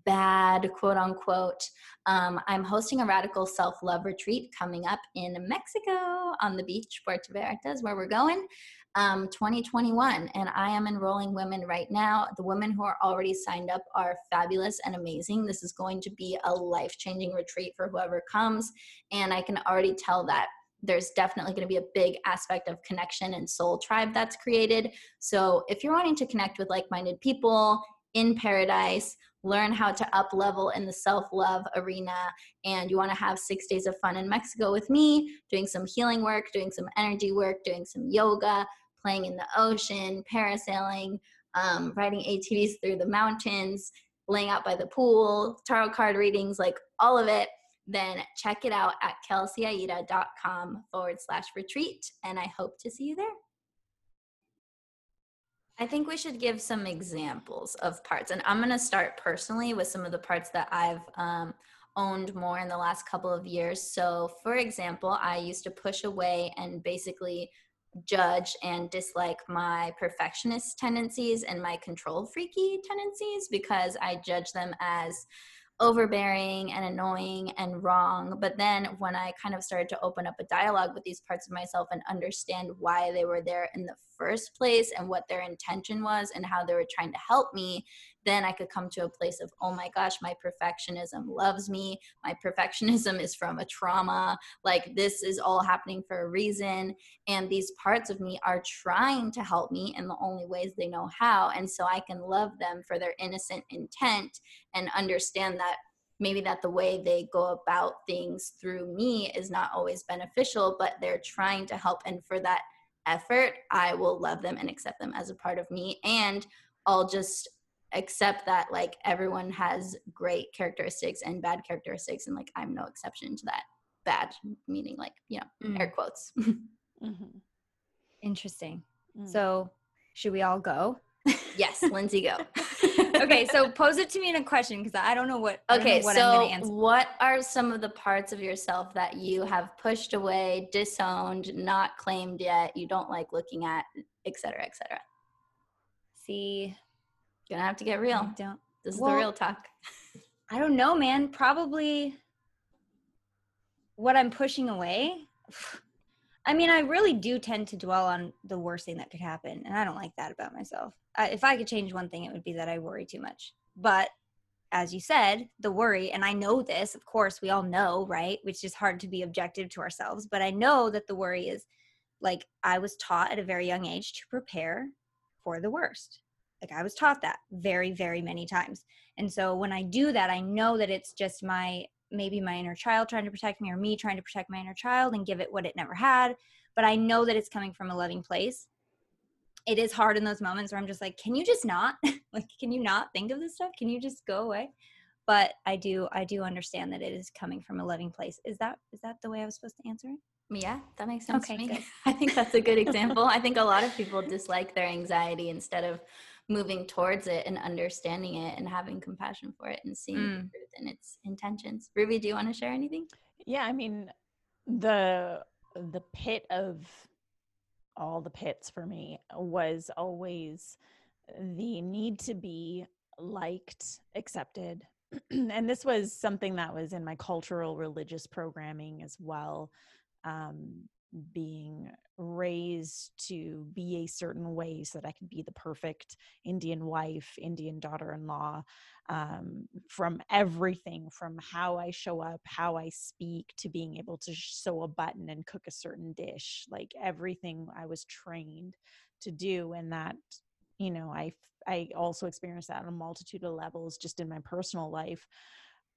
Speaker 1: bad, quote unquote. Um, I'm hosting a radical self love retreat coming up in Mexico on the beach, Puerto Vallarta is where we're going. Um, 2021, and I am enrolling women right now. The women who are already signed up are fabulous and amazing. This is going to be a life changing retreat for whoever comes, and I can already tell that there's definitely going to be a big aspect of connection and soul tribe that's created. So, if you're wanting to connect with like minded people in paradise, learn how to up level in the self love arena, and you want to have six days of fun in Mexico with me, doing some healing work, doing some energy work, doing some yoga, playing in the ocean, parasailing, um, riding ATVs through the mountains, laying out by the pool, tarot card readings, like all of it, then check it out at kelseyaida.com forward slash retreat. And I hope to see you there. I think we should give some examples of parts. And I'm going to start personally with some of the parts that I've um, owned more in the last couple of years. So, for example, I used to push away and basically judge and dislike my perfectionist tendencies and my control freaky tendencies because I judge them as overbearing and annoying and wrong. But then when I kind of started to open up a dialogue with these parts of myself and understand why they were there in the first place and what their intention was and how they were trying to help me, then I could come to a place of, oh my gosh, my perfectionism loves me. My perfectionism is from a trauma. Like this is all happening for a reason. And these parts of me are trying to help me in the only ways they know how. And so I can love them for their innocent intent and understand that maybe that the way they go about things through me is not always beneficial, but they're trying to help. And for that effort, I will love them and accept them as a part of me. And I'll just accept that like everyone has great characteristics and bad characteristics and like i'm no exception to that. Bad meaning like you know mm. air quotes. Mm-hmm.
Speaker 3: interesting. Mm. so should we all go?
Speaker 1: Yes lindsay go.
Speaker 3: Okay so pose it to me in a question because i don't know what
Speaker 1: okay
Speaker 3: know
Speaker 1: what so what are some of the parts of yourself that you have pushed away disowned not claimed yet you don't like looking at etc etc
Speaker 3: see
Speaker 1: Gonna have to get real. I
Speaker 3: don't.
Speaker 1: This is well, the real talk.
Speaker 3: I don't know, man. Probably what I'm pushing away. I mean, I really do tend to dwell on the worst thing that could happen, and I don't like that about myself. I, if I could change one thing, it would be that I worry too much. But as you said, the worry, and I know this, of course, we all know, right? Which is hard to be objective to ourselves, but I know that the worry is like I was taught at a very young age to prepare for the worst. Like I was taught that very, very many times. And so when I do that, I know that it's just my maybe my inner child trying to protect me or me trying to protect my inner child and give it what it never had. But I know that it's coming from a loving place. It is hard in those moments where I'm just like, can you just not? like, can you not think of this stuff? Can you just go away? But I do, I do understand that it is coming from a loving place. Is that is that the way I was supposed to answer it?
Speaker 1: Yeah, that makes sense okay, to me. I think that's a good example. I think a lot of people dislike their anxiety instead of moving towards it and understanding it and having compassion for it and seeing mm. the truth and its intentions. Ruby, do you want to share anything?
Speaker 2: Yeah, I mean, the the pit of all the pits for me was always the need to be liked, accepted. and this was something that was in my cultural religious programming as well. Um, being raised to be a certain way so that I could be the perfect Indian wife, Indian daughter in law, um, from everything from how I show up, how I speak, to being able to sew a button and cook a certain dish. Like everything I was trained to do, and that, you know, I I also experienced that on a multitude of levels just in my personal life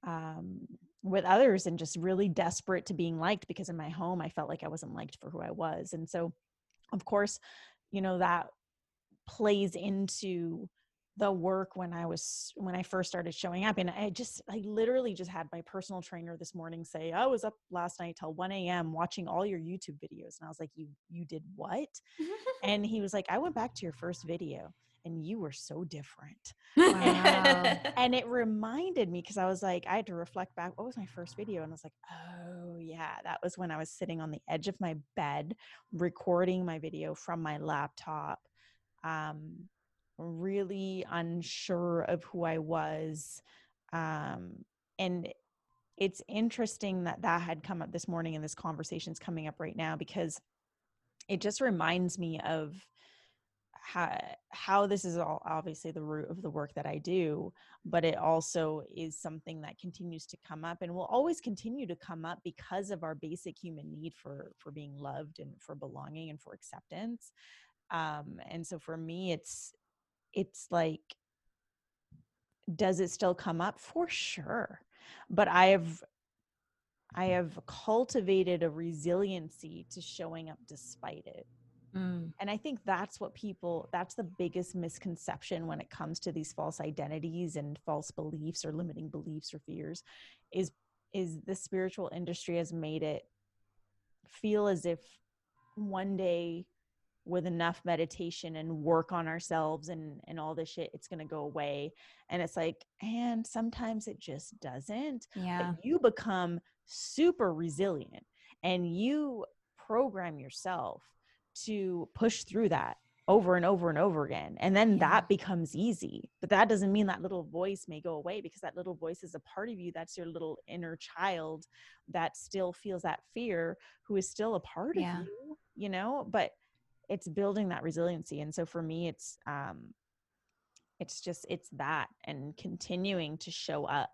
Speaker 2: um, with others and just really desperate to being liked because in my home I felt like I wasn't liked for who I was. And so, of course, you know, that plays into the work when I was when I first started showing up. And I just I literally just had my personal trainer this morning say, I was up last night till 1 a.m. watching all your YouTube videos. And I was like, You you did what? and he was like, I went back to your first video and you were so different. Wow. and it reminded me because I was like, I had to reflect back. What was my first video? And I was like, oh, yeah, that was when I was sitting on the edge of my bed recording my video from my laptop. Um, really unsure of who I was. Um, and it's interesting that that had come up this morning and this conversation's coming up right now because it just reminds me of how how this is all obviously the root of the work that I do, but it also is something that continues to come up and will always continue to come up because of our basic human need for for being loved and for belonging and for acceptance. Um, and so for me, it's it's like, does it still come up? For sure, but I have I have cultivated a resiliency to showing up despite it. Mm. And I think that's what people, that's the biggest misconception when it comes to these false identities and false beliefs or limiting beliefs or fears is, is the spiritual industry has made it feel as if one day with enough meditation and work on ourselves and and all this shit it's going to go away. And it's like and sometimes it just doesn't.
Speaker 3: Yeah.
Speaker 2: but you become super resilient and you program yourself to push through that over and over and over again and then
Speaker 3: Yeah.
Speaker 2: that becomes easy but that doesn't mean that little voice may go away because that little voice is a part of you that's your little inner child that still feels that fear who is still a part
Speaker 3: Yeah.
Speaker 2: of you you know but it's building that resiliency and so for me it's um it's just it's that and continuing to show up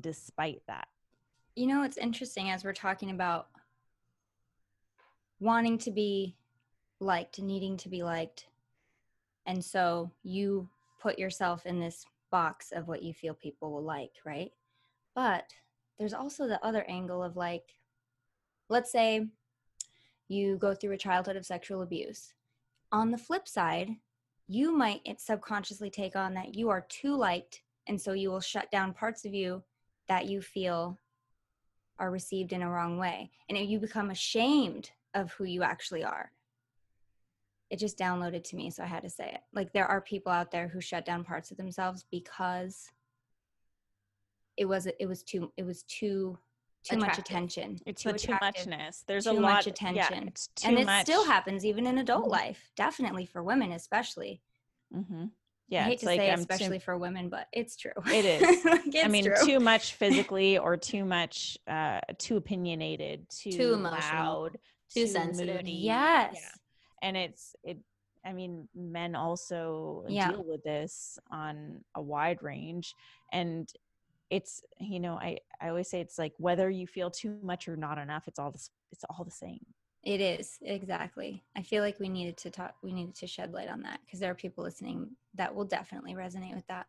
Speaker 2: despite that
Speaker 3: You know, it's interesting as we're talking about wanting to be liked, needing to be liked. And so you put yourself in this box of what you feel people will like, right? But there's also the other angle of like, let's say you go through a childhood of sexual abuse. On the flip side, you might subconsciously take on that you are too liked. And so you will shut down parts of you that you feel are received in a wrong way. And you become ashamed of who you actually are. It just downloaded to me, so I had to say it. Like there are people out there who shut down parts of themselves because it was it was too it was too too much attention.
Speaker 2: it's
Speaker 3: too
Speaker 2: too muchness there's
Speaker 3: too
Speaker 2: a
Speaker 3: much
Speaker 2: lot yeah,
Speaker 3: attention.
Speaker 2: it's too
Speaker 3: and it
Speaker 2: much
Speaker 3: still happens even in adult
Speaker 2: Mhm.
Speaker 3: life, definitely for women especially.
Speaker 2: hmm yeah
Speaker 3: I hate
Speaker 2: it's
Speaker 3: to
Speaker 2: like
Speaker 3: say
Speaker 2: I'm too-
Speaker 3: especially for women, but it's true.
Speaker 2: It is.
Speaker 3: Like,
Speaker 2: I mean,
Speaker 3: true.
Speaker 2: too much physically or too much, uh, too opinionated, too,
Speaker 1: emotional,
Speaker 2: loud,
Speaker 1: too sensitive.
Speaker 2: moody.
Speaker 3: Yes.
Speaker 2: Yeah. And it's, it, I mean, men also
Speaker 3: Yeah.
Speaker 2: deal with this on a wide range. And it's, you know, I, I always say it's like whether you feel too much or not enough, it's all the, it's all the same.
Speaker 3: It is exactly. I feel like we needed to talk. We needed to shed light on that because there are people listening that will definitely resonate with that.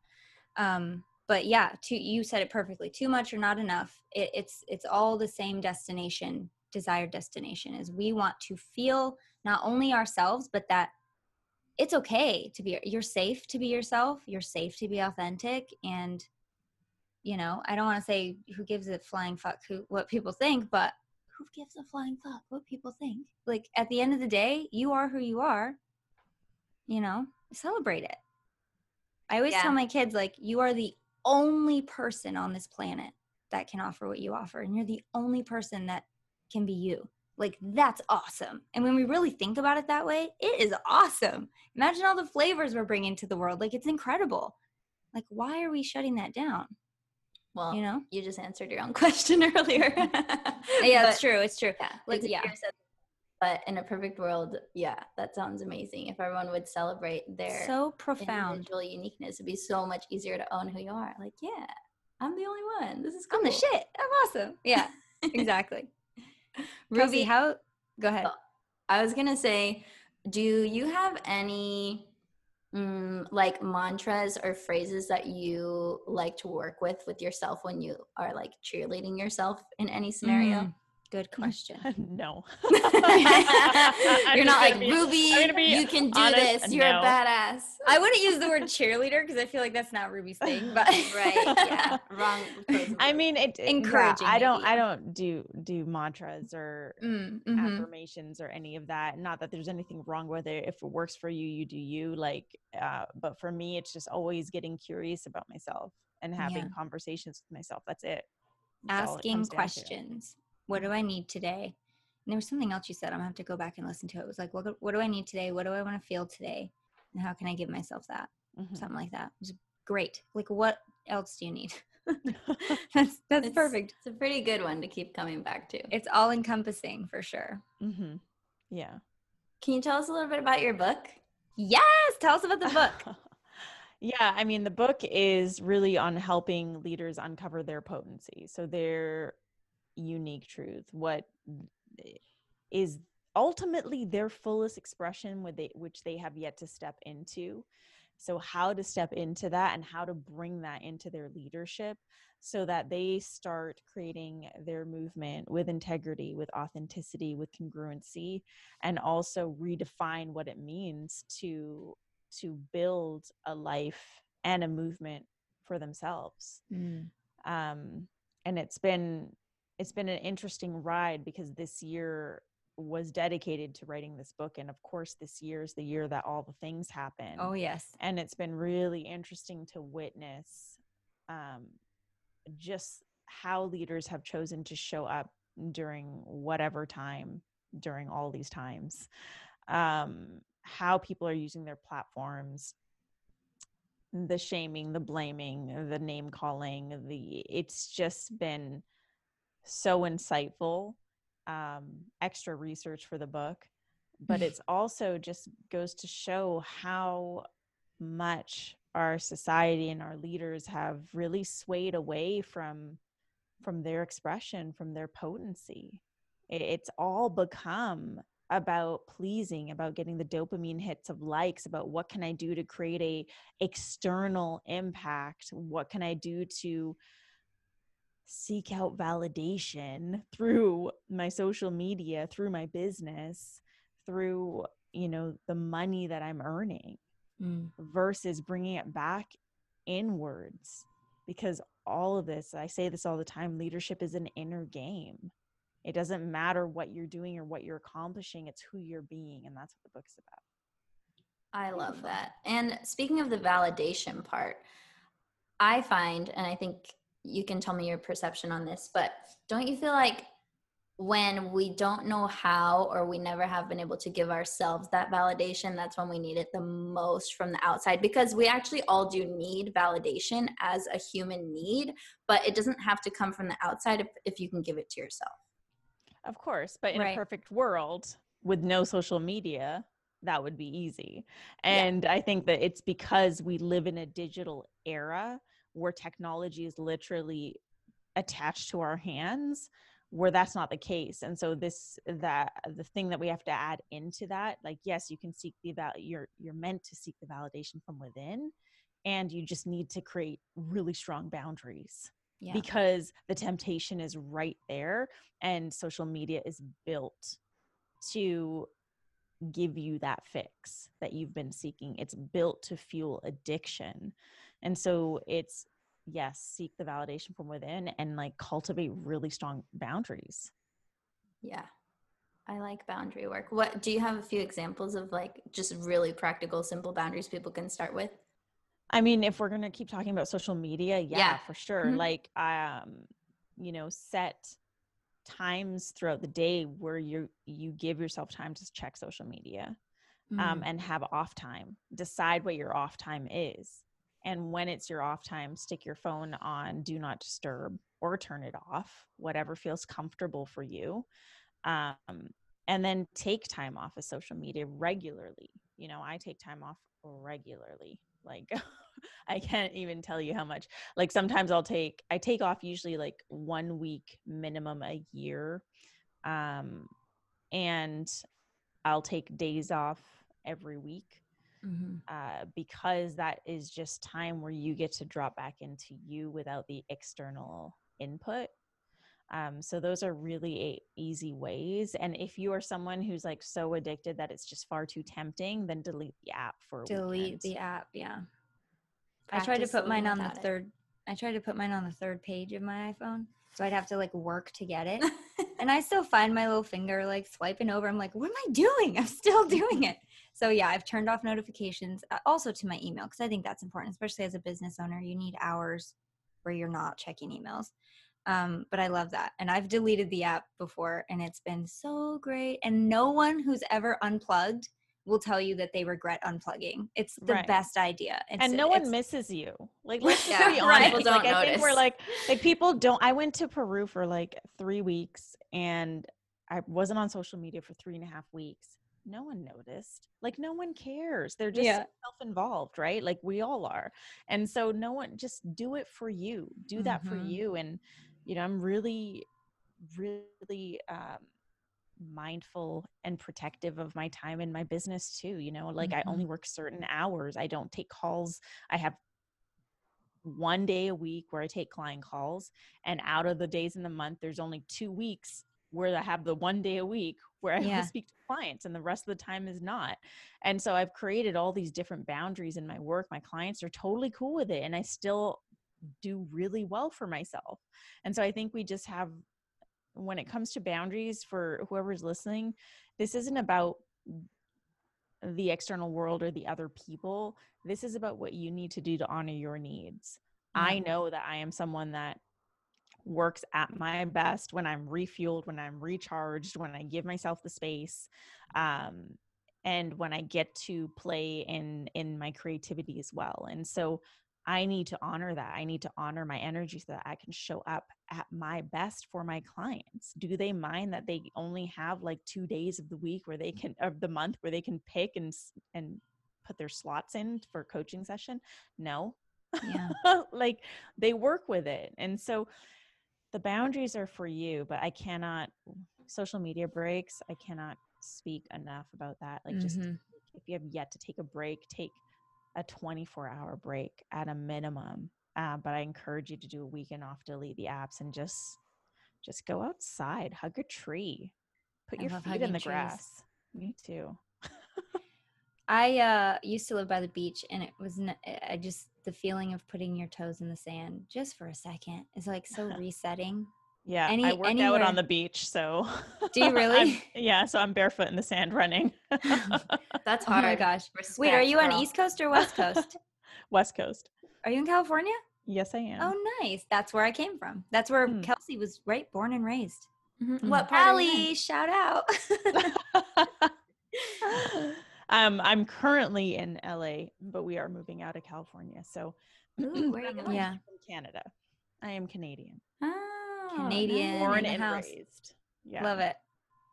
Speaker 3: Um, but yeah, to, you said it perfectly. Too much or not enough. It, it's it's all the same destination, desired destination. Is we want to feel not only ourselves, but that it's okay to be. You're safe to be yourself. You're safe to be authentic, and you know, I don't want to say who gives a flying fuck who what people think, but who gives a flying fuck what people think? Like at the end of the day, you are who you are. You know, celebrate it. I always
Speaker 1: Yeah.
Speaker 3: tell my kids like you are the only person on this planet that can offer what you offer and you're the only person that can be you. Like that's awesome. And when we really think about it that way, it is awesome. Imagine all the flavors we're bringing to the world. Like it's incredible. Like why are we shutting that down?
Speaker 1: Well,
Speaker 3: You know?
Speaker 1: you just answered your own question earlier.
Speaker 3: Yeah,
Speaker 1: But-
Speaker 3: true. It's true.
Speaker 1: Yeah,
Speaker 3: Like,
Speaker 1: it's
Speaker 3: yeah.
Speaker 1: But in a perfect world, yeah, that sounds amazing. If everyone would celebrate their
Speaker 3: So profound.
Speaker 1: individual uniqueness, it'd be so much easier to own who you are. Like, yeah, I'm the only one. This is cool.
Speaker 3: I'm the shit. I'm awesome. Yeah, exactly. Ruby, how? Go ahead.
Speaker 1: Oh. I was gonna say, do you have any mm, like mantras or phrases that you like to work with with yourself when you are like cheerleading yourself in any scenario?
Speaker 3: Mm, good question.
Speaker 2: no.
Speaker 1: You're not like
Speaker 2: be,
Speaker 1: Ruby.
Speaker 2: I'm gonna be
Speaker 1: You can do
Speaker 2: honest,
Speaker 1: this. You're
Speaker 2: no.
Speaker 1: a badass.
Speaker 3: I wouldn't use the word cheerleader because I feel like that's not Ruby's thing. But
Speaker 1: right. Yeah. Wrong.
Speaker 2: I mean, it yeah,
Speaker 3: Encouraging,
Speaker 2: I don't.
Speaker 3: maybe.
Speaker 2: I don't do do mantras or
Speaker 3: Mm, mhm.
Speaker 2: affirmations or any of that. Not that there's anything wrong with it. If it works for you, you do you. Like, uh, but for me, it's just always getting curious about myself and having
Speaker 3: Yeah.
Speaker 2: conversations with myself. That's it. That's
Speaker 3: asking
Speaker 2: comes to.
Speaker 3: questions. What do I need today? And there was something else you said. I'm gonna have to go back and listen to it. It was like, what, do- what do I need today? What do I want to feel today? And how can I give myself that?
Speaker 2: Mhm.
Speaker 3: Something like that. It was great. Like, what else do you need? that's that's
Speaker 1: It's-
Speaker 3: perfect.
Speaker 1: It's a pretty good one to keep coming back to.
Speaker 3: It's all encompassing for sure.
Speaker 2: Mm-hmm. Yeah.
Speaker 1: Can you tell us a little bit about your book?
Speaker 3: Yes. Tell us about the book.
Speaker 2: yeah, I mean, the book is really on helping leaders uncover their potency. So their unique truth, what is ultimately their fullest expression with they, which they have yet to step into. So how to step into that and how to bring that into their leadership so that they start creating their movement with integrity, with authenticity, with congruency, and also redefine what it means to to build a life and a movement for themselves
Speaker 3: Mm.
Speaker 2: um, and it's been it's been an interesting ride because this year was dedicated to writing this book and of course this year is the year that all the things happen
Speaker 3: Oh yes.
Speaker 2: and it's been really interesting to witness um, just how leaders have chosen to show up during whatever time during all these times um, how people are using their platforms the shaming the blaming the name calling the it's just been so insightful um extra research for the book but it's also just goes to show how much our society and our leaders have really swayed away from from their expression from their potency. It's all become about pleasing about getting the dopamine hits of likes about what can i do to create a external impact? What can i do to seek out validation through my social media through my business through you know the money that i'm earning mm. versus bringing it back inwards because all of this i say this all the time leadership is an inner game. It doesn't matter what you're doing or what you're accomplishing it's who you're being and that's what the book's about.
Speaker 1: I love that. And speaking of the validation part i find and i think you can tell me your perception on this but don't you feel like when we don't know how or we never have been able to give ourselves that validation that's when we need it the most from the outside because we actually all do need validation as a human need but it doesn't have to come from the outside if, if you can give it to yourself
Speaker 2: of course but in right. a perfect world with no social media that would be easy and yeah. i think that it's because we live in a digital era where technology is literally attached to our hands where that's not the case. And so this that the thing that we have to add into that like yes you can seek the val you're you're meant to seek the validation from within and you just need to create really strong boundaries yeah. because the temptation is right there and social media is built to give you that fix that you've been seeking. It's built to fuel addiction and so it's yes seek the validation from within and like cultivate really strong boundaries.
Speaker 1: Yeah. I like boundary work. What do you have a few examples of like just really practical simple boundaries people can start with?
Speaker 2: I mean if we're going to keep talking about social media yeah, yeah. for sure. Mm-hmm. like um you know set times throughout the day where you you give yourself time to check social media um, mm-hmm. um, and have off time. Decide what your off time is and when it's your off time, stick your phone on do not disturb or turn it off, whatever feels comfortable for you. Um, and then take time off of social media regularly. You know, I take time off regularly. Like, I can't even tell you how much. Like, sometimes I'll take, I take off usually like one week minimum a year. Um, and I'll take days off every week mm-hmm. uh, because that is just time where you get to drop back into you without the external input. Um, so those are really a- easy ways. And if you are someone who's like so addicted that it's just far too tempting, then delete the app for
Speaker 3: delete the app. Yeah. Practice I tried to put mine on the third. It. I tried to put mine on the third page of my iPhone, so I'd have to like work to get it. and I still find my little finger like swiping over. I'm like, what am I doing? I'm still doing it. So yeah, I've turned off notifications uh, also to my email because I think that's important, especially as a business owner. You need hours where you're not checking emails. Um, but I love that. And I've deleted the app before and it's been so great. And no one who's ever unplugged will tell you that they regret unplugging. It's the right. best idea. It's,
Speaker 2: and no one misses you. Like let's yeah, be honest. Right. People don't like, notice. I think we're like like people don't I went to Peru for like three weeks and I wasn't on social media for three and a half weeks. No one noticed. Like no one cares. They're just yeah. self-involved, right? Like we all are. And so no one just do it for you. Do that mm-hmm. for you. And you know, I'm really, really um mindful and protective of my time and my business too you know like mm-hmm. i only work certain hours i don't take calls i have one day a week where i take client calls and out of the days in the month there's only two weeks where i have the one day a week where i yeah. speak to clients and the rest of the time is not and so i've created all these different boundaries in my work my clients are totally cool with it and i still do really well for myself and so i think we just have when it comes to boundaries for whoever's listening, this isn't about the external world or the other people. This is about what you need to do to honor your needs. Mm-hmm. I know that I am someone that works at my best when I'm refueled, when I'm recharged, when I give myself the space. Um, and when I get to play in in my creativity as well. And so I need to honor that. I need to honor my energy so that I can show up at my best for my clients. Do they mind that they only have like 2 days of the week where they can of the month where they can pick and and put their slots in for coaching session? No. Yeah. like they work with it. And so the boundaries are for you, but I cannot social media breaks. I cannot speak enough about that. Like just mm-hmm. if you have yet to take a break, take a 24 hour break at a minimum. Uh, but I encourage you to do a weekend off, delete the apps, and just just go outside, hug a tree, put I your feet in the trees. grass. Me too.
Speaker 3: I uh, used to live by the beach, and it was n- I just the feeling of putting your toes in the sand just for a second is like so resetting.
Speaker 2: Yeah, Any, I work anywhere. out on the beach, so
Speaker 3: do you really?
Speaker 2: yeah, so I'm barefoot in the sand running.
Speaker 1: That's hard.
Speaker 3: Oh my gosh! Respect, Wait, are you girl. on East Coast or West Coast?
Speaker 2: West Coast.
Speaker 3: Are you in California?
Speaker 2: Yes, I am.
Speaker 3: Oh, nice. That's where I came from. That's where mm. Kelsey was right, born and raised.
Speaker 1: Mm-hmm. What part?
Speaker 3: Allie, shout out.
Speaker 2: Um, I'm currently in LA, but we are moving out of California. So,
Speaker 3: Ooh, where are you going?
Speaker 2: Yeah, Canada. I am Canadian.
Speaker 3: Oh, Canadian,
Speaker 2: born and house. raised.
Speaker 3: Yeah, love it.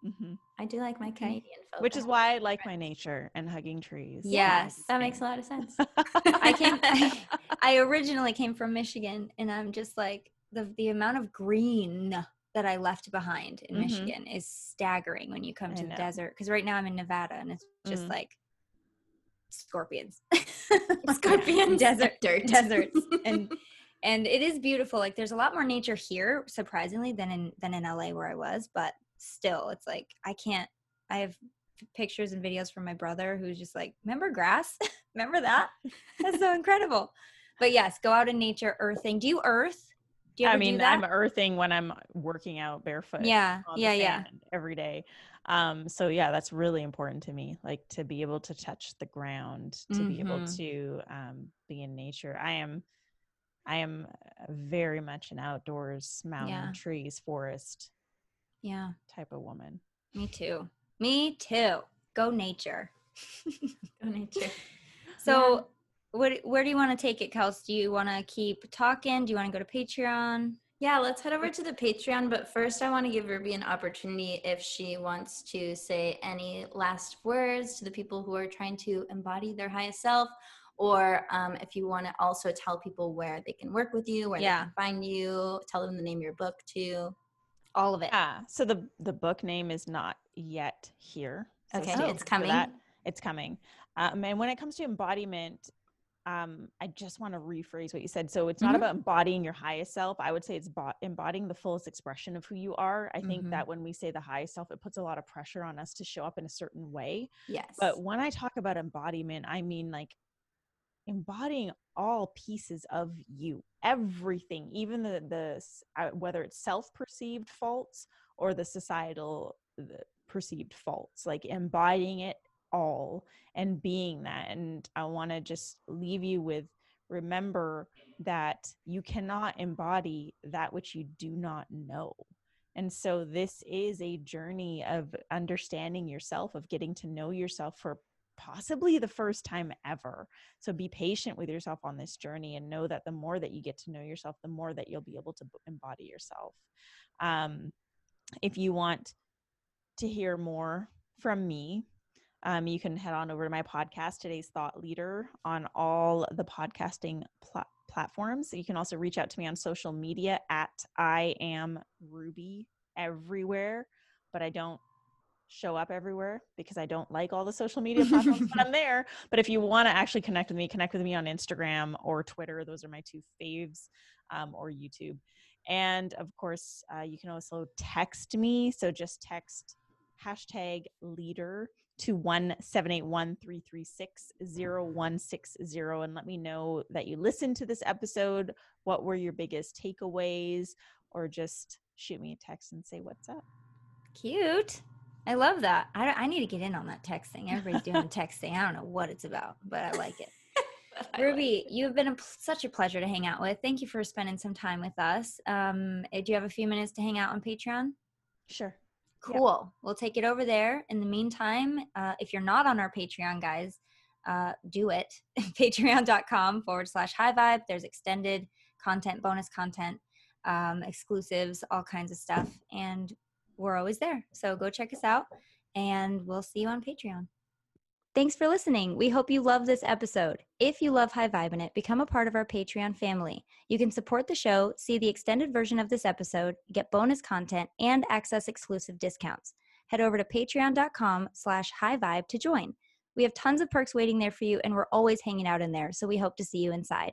Speaker 1: Mm-hmm. I do like my. Canadian
Speaker 2: folk. Which is why I like my nature and hugging trees.
Speaker 3: Yes,
Speaker 1: that makes a lot of sense.
Speaker 3: I came. I, I originally came from Michigan, and I'm just like the the amount of green that I left behind in mm-hmm. Michigan is staggering when you come to the desert. Because right now I'm in Nevada, and it's just mm. like scorpions,
Speaker 1: scorpion
Speaker 3: desert, dirt, deserts, and and it is beautiful. Like there's a lot more nature here, surprisingly, than in than in LA where I was. But still, it's like I can't. I have pictures and videos from my brother who's just like, remember grass? remember that? That's so incredible. But yes, go out in nature, earthing. Do you earth?
Speaker 2: I mean, I'm earthing when I'm working out barefoot.
Speaker 3: Yeah, yeah, yeah.
Speaker 2: Every day. Um, so yeah, that's really important to me. Like to be able to touch the ground, to mm-hmm. be able mm-hmm. to um, be in nature. I am I am very much an outdoors, mountain, yeah. trees, forest,
Speaker 3: yeah,
Speaker 2: type of woman.
Speaker 3: Me too. Me too. Go nature.
Speaker 1: Go nature.
Speaker 3: So, yeah. What where do you want to take it, Kels? Do you want to keep talking? Do you want to go to Patreon?
Speaker 1: Yeah, let's head over to the Patreon. But first, I want to give Ruby an opportunity if she wants to say any last words to the people who are trying to embody their highest self or um, if you want to also tell people where they can work with you, where yeah. they can find you, tell them the name of your book too.
Speaker 3: All of it.
Speaker 2: Ah, so the the book name is not yet here.
Speaker 1: So okay, it's coming.
Speaker 2: It's coming. Um, and when it comes to embodiment, um, I just want to rephrase what you said. So it's not mm-hmm. about embodying your highest self. I would say it's bo- embodying the fullest expression of who you are. I mm-hmm. think that when we say the highest self, it puts a lot of pressure on us to show up in a certain way.
Speaker 1: Yes.
Speaker 2: But when I talk about embodiment, I mean like embodying all pieces of you everything even the the uh, whether it's self-perceived faults or the societal the perceived faults like embodying it all and being that and i want to just leave you with remember that you cannot embody that which you do not know and so this is a journey of understanding yourself of getting to know yourself for possibly the first time ever. So be patient with yourself on this journey and know that the more that you get to know yourself, the more that you'll be able to embody yourself. Um, if you want to hear more from me, um, you can head on over to my podcast, Today's Thought Leader, on all the podcasting pl- platforms. You can also reach out to me on social media at I am Ruby everywhere, but I don't show up everywhere because I don't like all the social media platforms, but I'm there. But if you want to actually connect with me, connect with me on Instagram or Twitter. Those are my two faves, um, or YouTube. And of course, uh, you can also text me. So just text hashtag leader to 1-781-336-0160 and let me know that you listened to this episode. What were your biggest takeaways? Or just shoot me a text and say what's up.
Speaker 3: Cute. I love that. I, I need to get in on that texting. Everybody's doing texting. I don't know what it's about, but I like it. Ruby, you've been a, such a pleasure to hang out with. Thank you for spending some time with us. Um, eh, do you have a few minutes to hang out on Patreon?
Speaker 2: Sure.
Speaker 3: Cool. We'll take it over there. In the meantime, uh, if you're not on our Patreon, guys, uh, do it. Patreon.com forward slash high vibe. There's extended content, bonus content, um, exclusives, all kinds of stuff. And we're always there. So go check us out and we'll see you on Patreon. Thanks for listening. We hope you love this episode. If you love High Vibin' It, become a part of our Patreon family. You can support the show, see the extended version of this episode, get bonus content, and access exclusive discounts. Head over to patreon.com slash high vibe to join. We have tons of perks waiting there for you, and we're always hanging out in there, so we hope to see you inside.